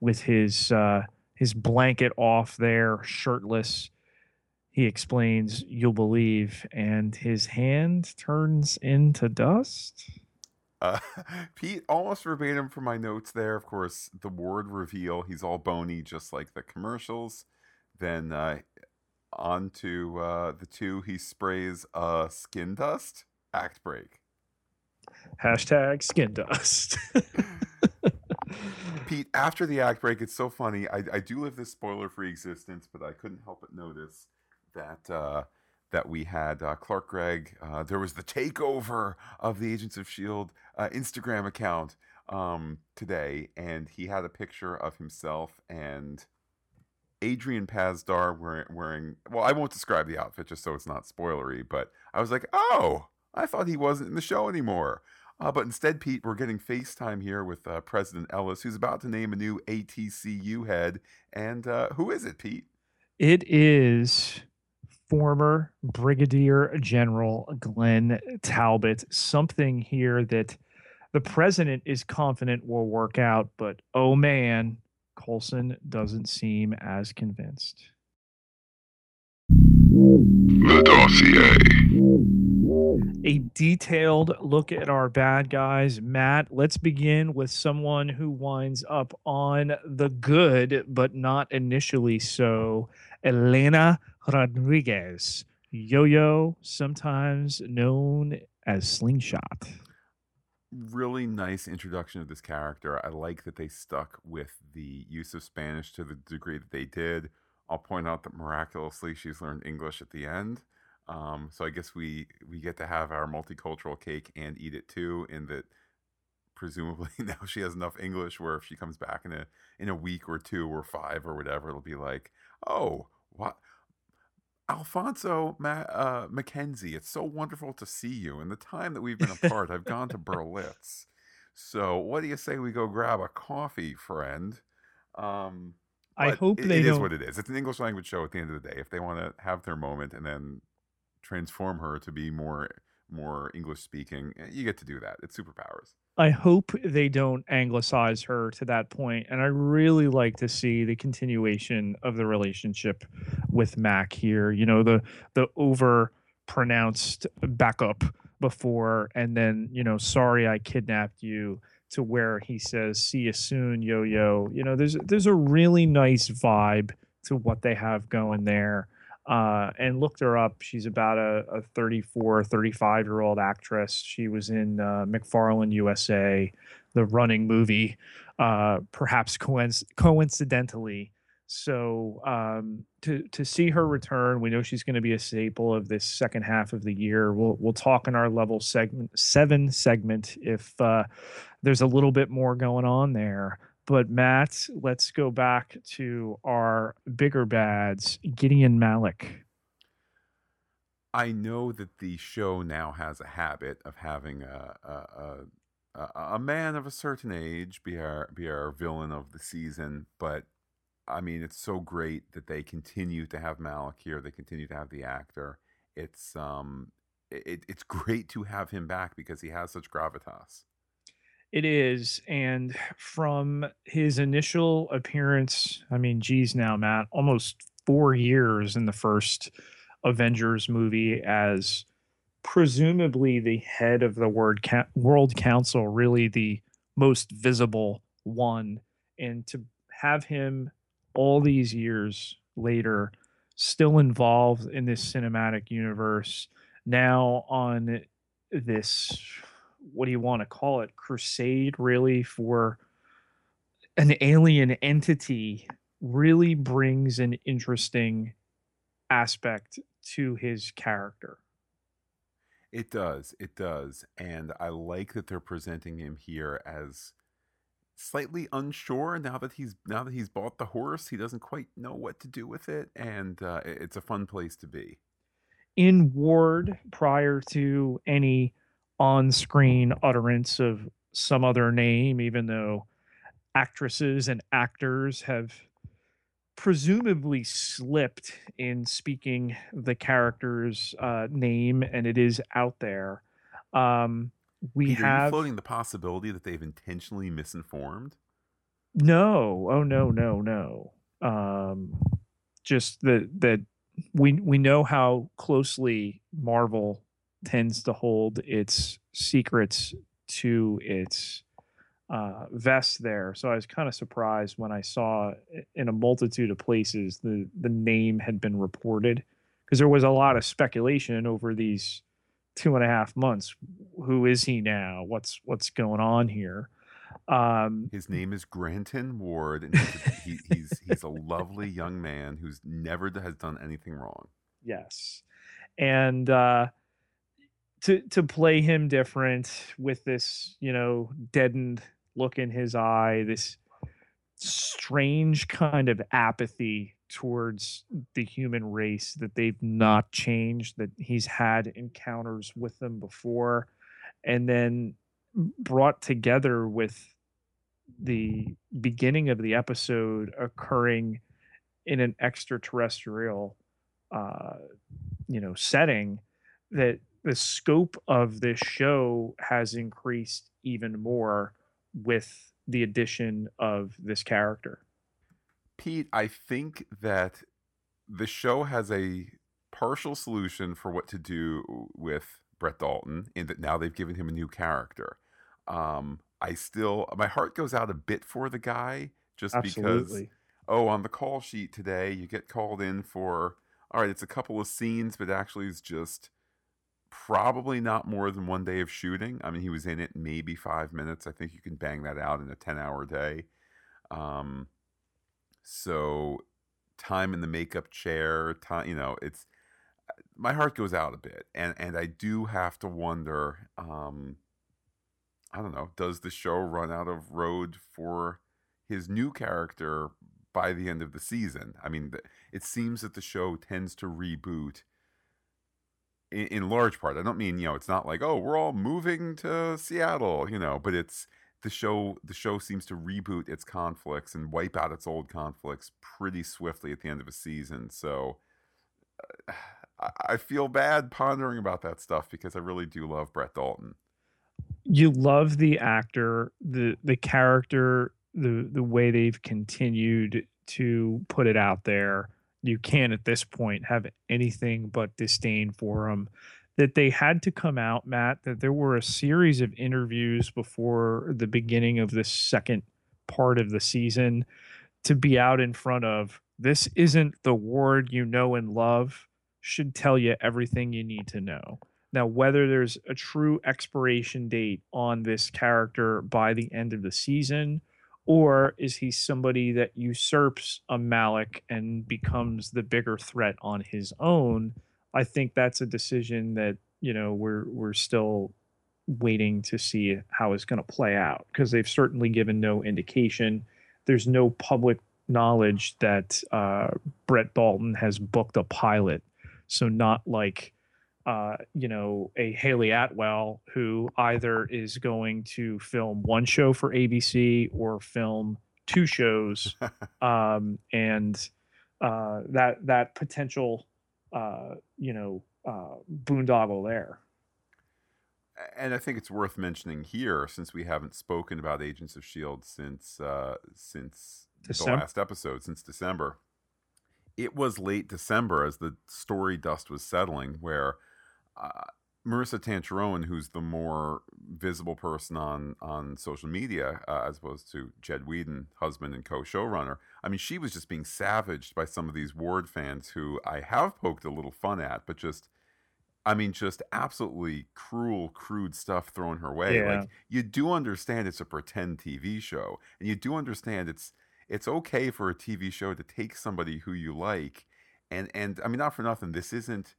With his uh, his blanket off there, shirtless, he explains, You'll believe, and his hand turns into dust. Uh, Pete, almost verbatim from my notes there. Of course, the word reveal. He's all bony, just like the commercials. Then uh, on to uh, the two, he sprays uh, skin dust. Act break. Hashtag skin dust. Pete, after the act break, it's so funny. I, I do live this spoiler free existence, but I couldn't help but notice that uh, that we had uh, Clark Gregg. Uh, there was the takeover of the Agents of Shield uh, Instagram account um, today, and he had a picture of himself and Adrian Pasdar wearing, wearing, well, I won't describe the outfit just so it's not spoilery, but I was like, oh, I thought he wasn't in the show anymore. Uh, but instead, Pete, we're getting FaceTime here with uh, President Ellis, who's about to name a new ATCU head. And uh, who is it, Pete? It is former Brigadier General Glenn Talbot. Something here that the president is confident will work out, but oh man, Coulson doesn't seem as convinced. The dossier. A detailed look at our bad guys. Matt, let's begin with someone who winds up on the good, but not initially so. Elena Rodriguez, Yo Yo, sometimes known as Slingshot. Really nice introduction of this character. I like that they stuck with the use of Spanish to the degree that they did. I'll point out that miraculously she's learned English at the end. Um, so I guess we we get to have our multicultural cake and eat it too. In that, presumably now she has enough English where if she comes back in a in a week or two or five or whatever, it'll be like, oh, what Alfonso Ma- uh, Mackenzie, it's so wonderful to see you. In the time that we've been apart, I've gone to Berlitz. So, what do you say we go grab a coffee, friend? Um, I hope it- they it is what it is. It's an English language show at the end of the day. If they want to have their moment and then transform her to be more more English speaking, eh, you get to do that. It's superpowers. I hope they don't anglicize her to that point, and I really like to see the continuation of the relationship with Mack here. You know, the the over pronounced backup before, and then you know, sorry I kidnapped you. To where he says, "See you soon, yo yo." You know, there's there's a really nice vibe to what they have going there. Uh, and looked her up. She's about a, a 34, 35 year old actress. She was in uh, McFarland USA, the running movie, uh, perhaps coinc- coincidentally. So um, to to see her return, we know she's going to be a staple of this second half of the year. We'll we'll talk in our level segment seven segment if uh, there's a little bit more going on there. But Matt, let's go back to our bigger bads, Gideon Malik. I know that the show now has a habit of having a a, a, a, man of a certain age be our be our villain of the season, but I mean it's so great that they continue to have Malik here. They continue to have the actor. It's um it, it's great to have him back because he has such gravitas. It is. And from his initial appearance, I mean, geez, now, Matt, almost four years in the first Avengers movie as presumably the head of the word World Council, really the most visible one. And to have him all these years later still involved in this cinematic universe, now on this what do you want to call it crusade really for an alien entity really brings an interesting aspect to his character It does. It does. And I like that they're presenting him here as slightly unsure now that he's now that he's bought the horse he doesn't quite know what to do with it and uh, it's a fun place to be in ward prior to any on-screen utterance of some other name even though actresses and actors have presumably slipped in speaking the character's uh, name and it is out there. Um, we Pete, are you have floating the possibility that they've intentionally misinformed? No, oh no, no, no. Um, just that that we we know how closely Marvel tends to hold its secrets to its uh, vest there. So I was kind of surprised when I saw in a multitude of places the the name had been reported because there was a lot of speculation over these two and a half months. Who is he now? What's what's going on here? Um, his name is granton ward and he's a, he, he's he's a lovely young man who's never has done anything wrong Yes. And uh to to play him different with this, you know, deadened look in his eye, this strange kind of apathy towards the human race that they've not changed that he's had encounters with them before and then brought together with the beginning of the episode occurring in an extraterrestrial uh you know setting that the scope of this show has increased even more with the addition of this character Pete, I think that the show has a partial solution for what to do with Brett Dalton in that now they've given him a new character. Um, I still, my heart goes out a bit for the guy just because, oh, on the call sheet today, you get called in for, all right, it's a couple of scenes, but actually it's just probably not more than one day of shooting. I mean, he was in it maybe five minutes. I think you can bang that out in a 10 hour day. Um, so time in the makeup chair, time, you know, it's my heart goes out a bit, and and I do have to wonder. Um, I don't know. Does the show run out of road for his new character by the end of the season? I mean, it seems that the show tends to reboot in, in large part. I don't mean you know, it's not like oh, we're all moving to Seattle, you know, but it's the show the show seems to reboot its conflicts and wipe out its old conflicts pretty swiftly at the end of a season. So uh, I feel bad pondering about that stuff because I really do love Brett Dalton. You love the actor, the the character, the the way they've continued to put it out there. You can't at this point have anything but disdain for him that they had to come out, Matt, that there were a series of interviews before the beginning of the second part of the season to be out in front of this isn't the ward you know and love should tell you everything you need to know. Now, whether there's a true expiration date on this character by the end of the season, or is he somebody that usurps a Malik and becomes the bigger threat on his own? I think that's a decision that you know we're we're still waiting to see how it's going to play out because they've certainly given no indication. There's no public knowledge that uh, Brett Dalton has booked a pilot, so not like uh, you know a Hayley Atwell who either is going to film one show for ABC or film two shows, um, and uh, that that potential uh, you know, uh, boondoggle there. And I think it's worth mentioning here, since we haven't spoken about Agents of Shield since uh, since December. the last episode, since December. It was late December as the story dust was settling, where uh, Maurissa Tancharoen, who's the more visible person on on social media uh, as opposed to Jed Whedon, husband and co-showrunner. I mean, she was just being savaged by some of these Ward fans who I have poked a little fun at, but just, I mean, just absolutely cruel, crude stuff thrown her way. Yeah. Like you do understand it's a pretend TV show, and you do understand it's it's okay for a TV show to take somebody who you like, and and I mean, not for nothing, this isn't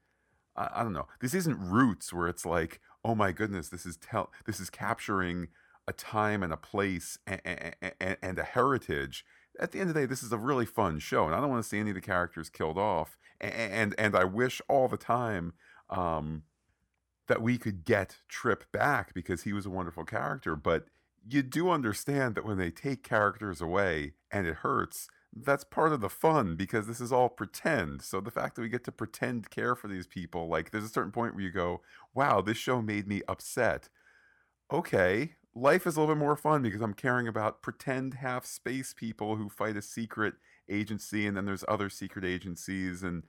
I, I don't know. This isn't Roots where it's like, oh my goodness, this is tell this is capturing a time and a place and, and, and, a heritage. At the end of the day, this is a really fun show, and I don't want to see any of the characters killed off. And and, and I wish all the time um, that we could get Trip back because he was a wonderful character. But you do understand that when they take characters away and it hurts, that's part of the fun because this is all pretend. So the fact that we get to pretend care for these people, like there's a certain point where you go, wow, this show made me upset. Okay, life is a little bit more fun because I'm caring about pretend half space people who fight a secret agency and then there's other secret agencies and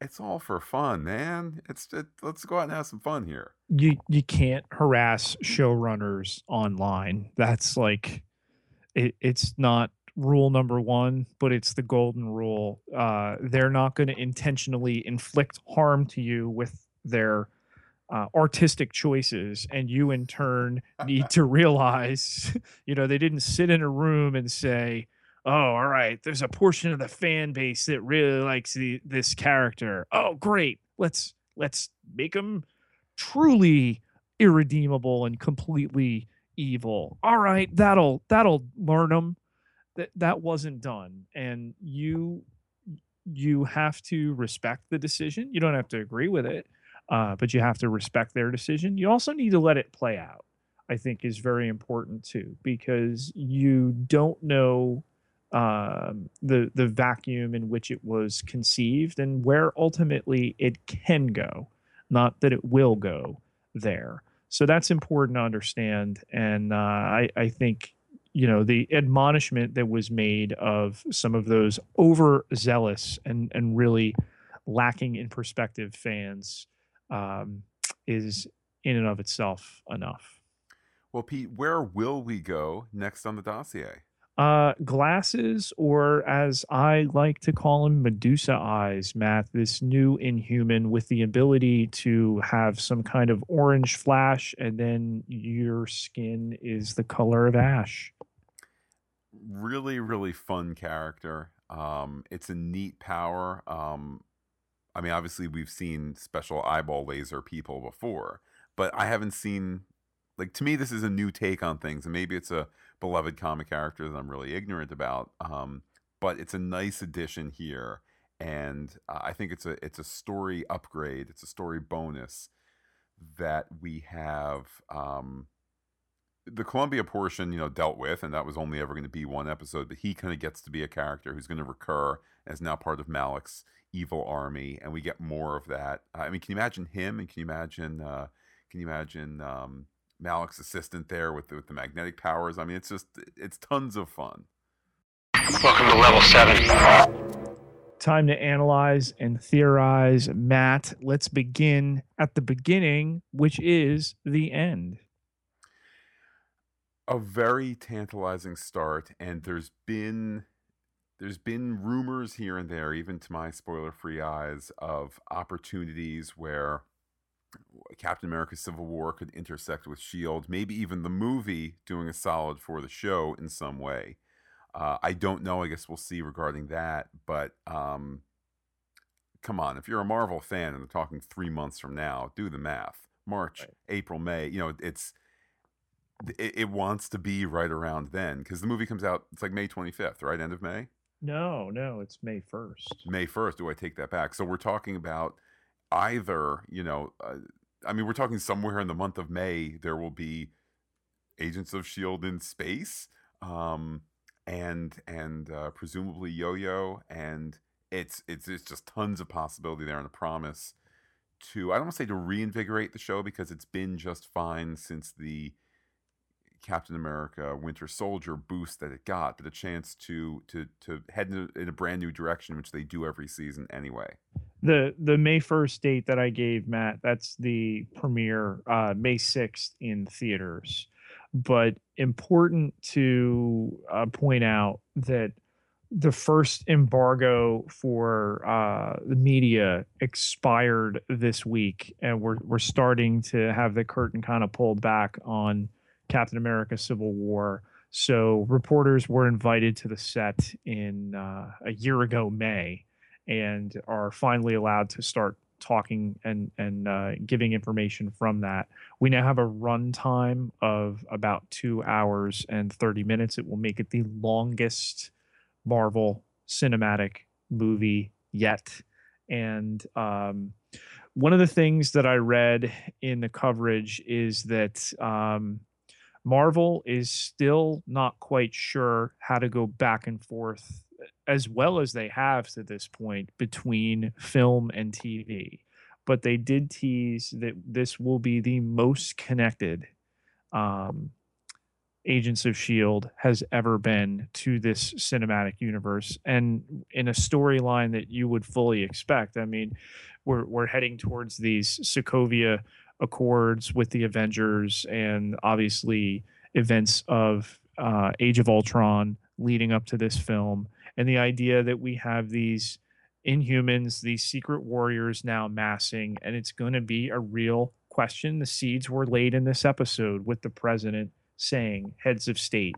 it's all for fun, man. It's it, let's go out and have some fun here. You you can't harass showrunners online. That's like it, it's not rule number one, but it's the golden rule. Uh, they're not going to intentionally inflict harm to you with their uh, artistic choices, and you in turn need to realize, you know, they didn't sit in a room and say, "Oh, all right, there's a portion of the fan base that really likes the, this character. Oh, great, let's let's make them truly irredeemable and completely." evil. All right, that'll that'll learn them that that wasn't done and you you have to respect the decision. You don't have to agree with it, uh, but you have to respect their decision. You also need to let it play out. I think is very important too, because you don't know um, the the vacuum in which it was conceived and where ultimately it can go, not that it will go there. So that's important to understand, and uh, I I think you know the admonishment that was made of some of those overzealous and and really lacking in perspective fans um, is in and of itself enough. Well, Pete, where will we go next on the dossier? Uh, glasses, or as I like to call them, Medusa eyes, Matt. This new inhuman with the ability to have some kind of orange flash, and then your skin is the color of ash. Really, really fun character. Um, it's a neat power. Um, I mean, obviously, we've seen special eyeball laser people before, but I haven't seen like to me this is a new take on things and maybe it's a beloved comic character that i'm really ignorant about um, but it's a nice addition here and uh, i think it's a it's a story upgrade it's a story bonus that we have um, the Colombia portion, you know, dealt with, and that was only ever going to be one episode. But he kind of gets to be a character who's going to recur as now part of Malik's evil army, and we get more of that. I mean, can you imagine him? And can you imagine? Uh, can you imagine um, Malik's assistant there with the, with the magnetic powers. I mean, it's just it's tons of fun. Welcome to level seven. Time to analyze and theorize. Matt, let's begin at the beginning, which is the end. A very tantalizing start, and there's been there's been rumors here and there, even to my spoiler-free eyes, of opportunities where Captain America Civil War could intersect with S.H.I.E.L.D., maybe even the movie doing a solid for the show in some way. Uh, I don't know. I guess we'll see regarding that. But um, come on, if you're a Marvel fan and they're talking three months from now, do the math. March, right. April, May. You know, it's it, it wants to be right around then because the movie comes out. It's like May 25th, right? End of May. No, no, it's May 1st. May 1st. Do I take that back? So we're talking about either, you know, uh, I mean, we're talking somewhere in the month of May, there will be Agents of Shield in space, um, and and uh, presumably Yo-Yo, and it's it's it's just tons of possibility there and a promise to I don't want to say to reinvigorate the show because it's been just fine since the Captain America Winter Soldier boost that it got, but a chance to to to head in a, in a brand new direction, which they do every season anyway. The the May first date that I gave Matt, that's the premiere, uh, May sixth in theaters. But important to uh, point out that the first embargo for uh, the media expired this week, and we're we're starting to have the curtain kind of pulled back on Captain America: Civil War. So reporters were invited to the set in uh, a year ago May, and are finally allowed to start talking and and uh, giving information from that. We now have a runtime of about two hours and thirty minutes. It will make it the longest Marvel cinematic movie yet. And um, one of the things that I read in the coverage is that um, Marvel is still not quite sure how to go back and forth as well as they have to this point between film and TV. But they did tease that this will be the most connected um, Agents of S.H.I.E.L.D. has ever been to this cinematic universe and in a storyline that you would fully expect. I mean, we're, we're heading towards these Sokovia Accords with the Avengers and obviously events of uh, Age of Ultron leading up to this film. And the idea that we have these inhumans, these secret warriors now massing, and it's going to be a real question. The seeds were laid in this episode with the president saying heads of state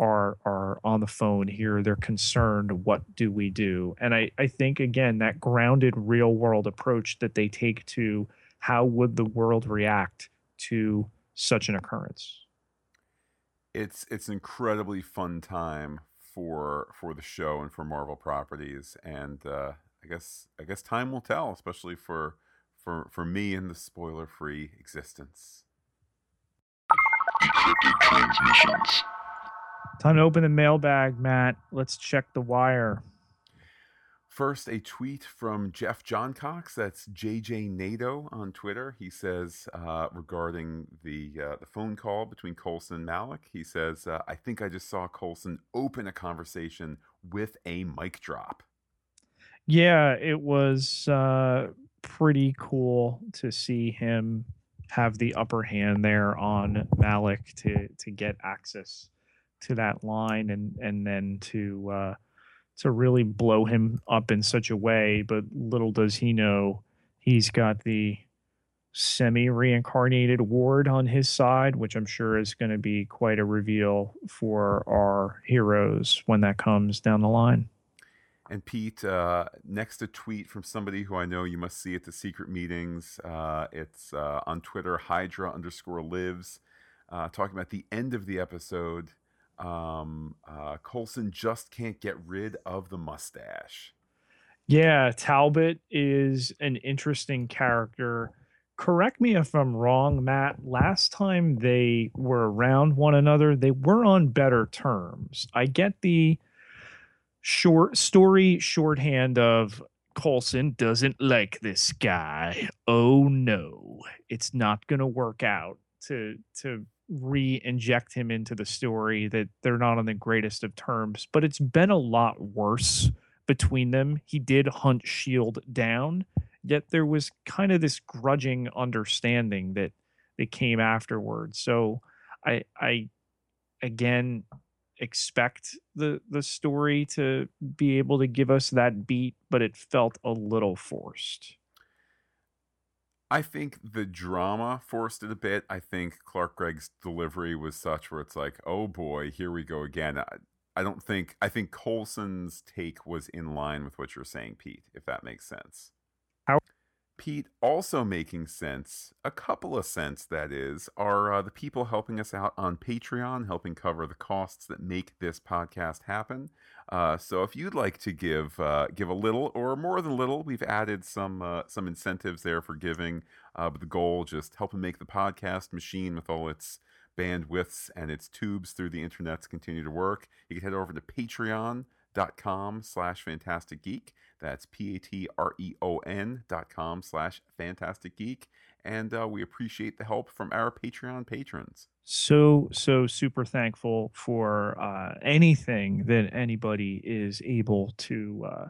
are are on the phone here they're concerned what do we do and i i think again that grounded real world approach that they take to how would the world react to such an occurrence it's it's an incredibly fun time for for the show and for Marvel properties and uh, I guess I guess time will tell, especially for for for me in the spoiler free existence. Decrypted transmissions. Time to open the mailbag, Matt. Let's check the wire. First, a tweet from Jeff John Cox. That's JJ NATO on Twitter. He says uh, regarding the uh, the phone call between Coulson and Malik. He says, uh, "I think I just saw Coulson open a conversation with a mic drop." Yeah, it was uh, pretty cool to see him have the upper hand there on Malik to to get access to that line and and then to uh, to really blow him up in such a way. But little does he know, he's got the semi reincarnated ward on his side, which I'm sure is going to be quite a reveal for our heroes when that comes down the line. And Pete, uh, next a tweet from somebody who I know you must see at the secret meetings. Uh, it's uh, on Twitter, Hydra underscore lives, uh, talking about the end of the episode. Um, uh, Coulson just can't get rid of the mustache. Yeah, Talbot is an interesting character. Correct me if I'm wrong, Matt. Last time they were around one another, they were on better terms. I get the short story shorthand of Coulson doesn't like this guy. Oh no, it's not going to work out to to re-inject him into the story that they're not on the greatest of terms, but it's been a lot worse between them. He did hunt Shield down, yet there was kind of this grudging understanding that that came afterwards. So I I again expect the the story to be able to give us that beat, but it felt a little forced. I think the drama forced it a bit. I think Clark Gregg's delivery was such where it's like, oh boy, here we go again. I, I don't think I think Coulson's take was in line with what you're saying, Pete, if that makes sense. Pete, also making sense, a couple of cents that is, are uh, the people helping us out on Patreon, helping cover the costs that make this podcast happen. Uh, so if you'd like to give uh, give a little or more than a little, we've added some uh, some incentives there for giving. Uh, but the goal just helping make the podcast machine with all its bandwidths and its tubes through the internets continue to work. You can head over to patreon.com slash fantastic geek. That's P-A-T-R-E-O-N dot com slash fantastic geek. And uh, we appreciate the help from our Patreon patrons. so so super thankful for uh, anything that anybody is able to uh,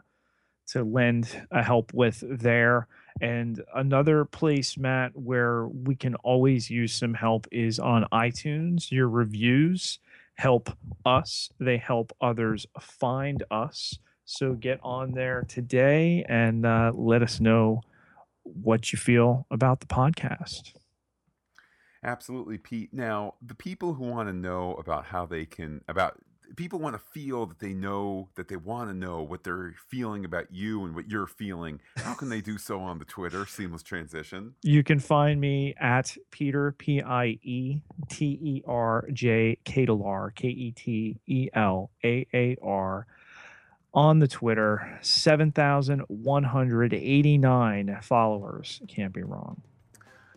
to lend a help with there. And another place, Matt, where we can always use some help is on iTunes. Your reviews help us; they help others find us. So get on there today and uh, let us know what you feel about the podcast. Absolutely, Pete. Now, the people who want to know about how they can, about people want to feel that they know that they want to know what they're feeling about you and what you're feeling. How can they do so on the Twitter? Seamless transition. You can find me at Pieter P I E T E R J Ketelaar K E T E L A A R on the Twitter. Seven thousand one hundred eighty nine followers. Can't be wrong.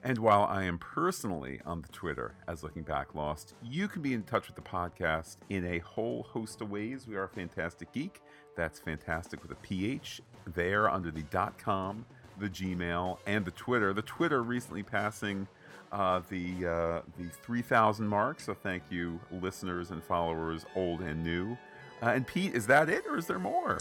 And while I am personally on the Twitter as Looking Back Lost, you can be in touch with the podcast in a whole host of ways. We are Fantastic Geek. That's fantastic with a PH there under the dot com, the Gmail, and the Twitter. The Twitter recently passing uh, the uh, the 3,000 mark. So thank you, listeners and followers, old and new. Uh, and Pete, is that it, or is there more?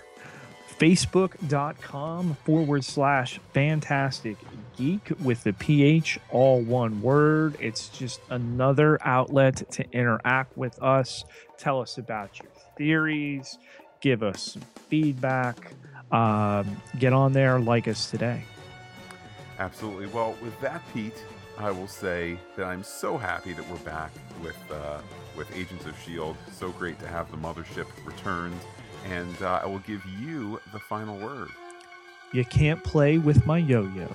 Facebook.com forward slash fantastic geek with the PH, all one word. It's just another outlet to interact with us. Tell us about your theories, give us some feedback. Um, get on there, like us today. Absolutely. Well, with that, Pete, I will say that I'm so happy that we're back with uh, with Agents of Shield. So great to have the mothership returned, and uh, I will give you the final word. You can't play with my yo yo.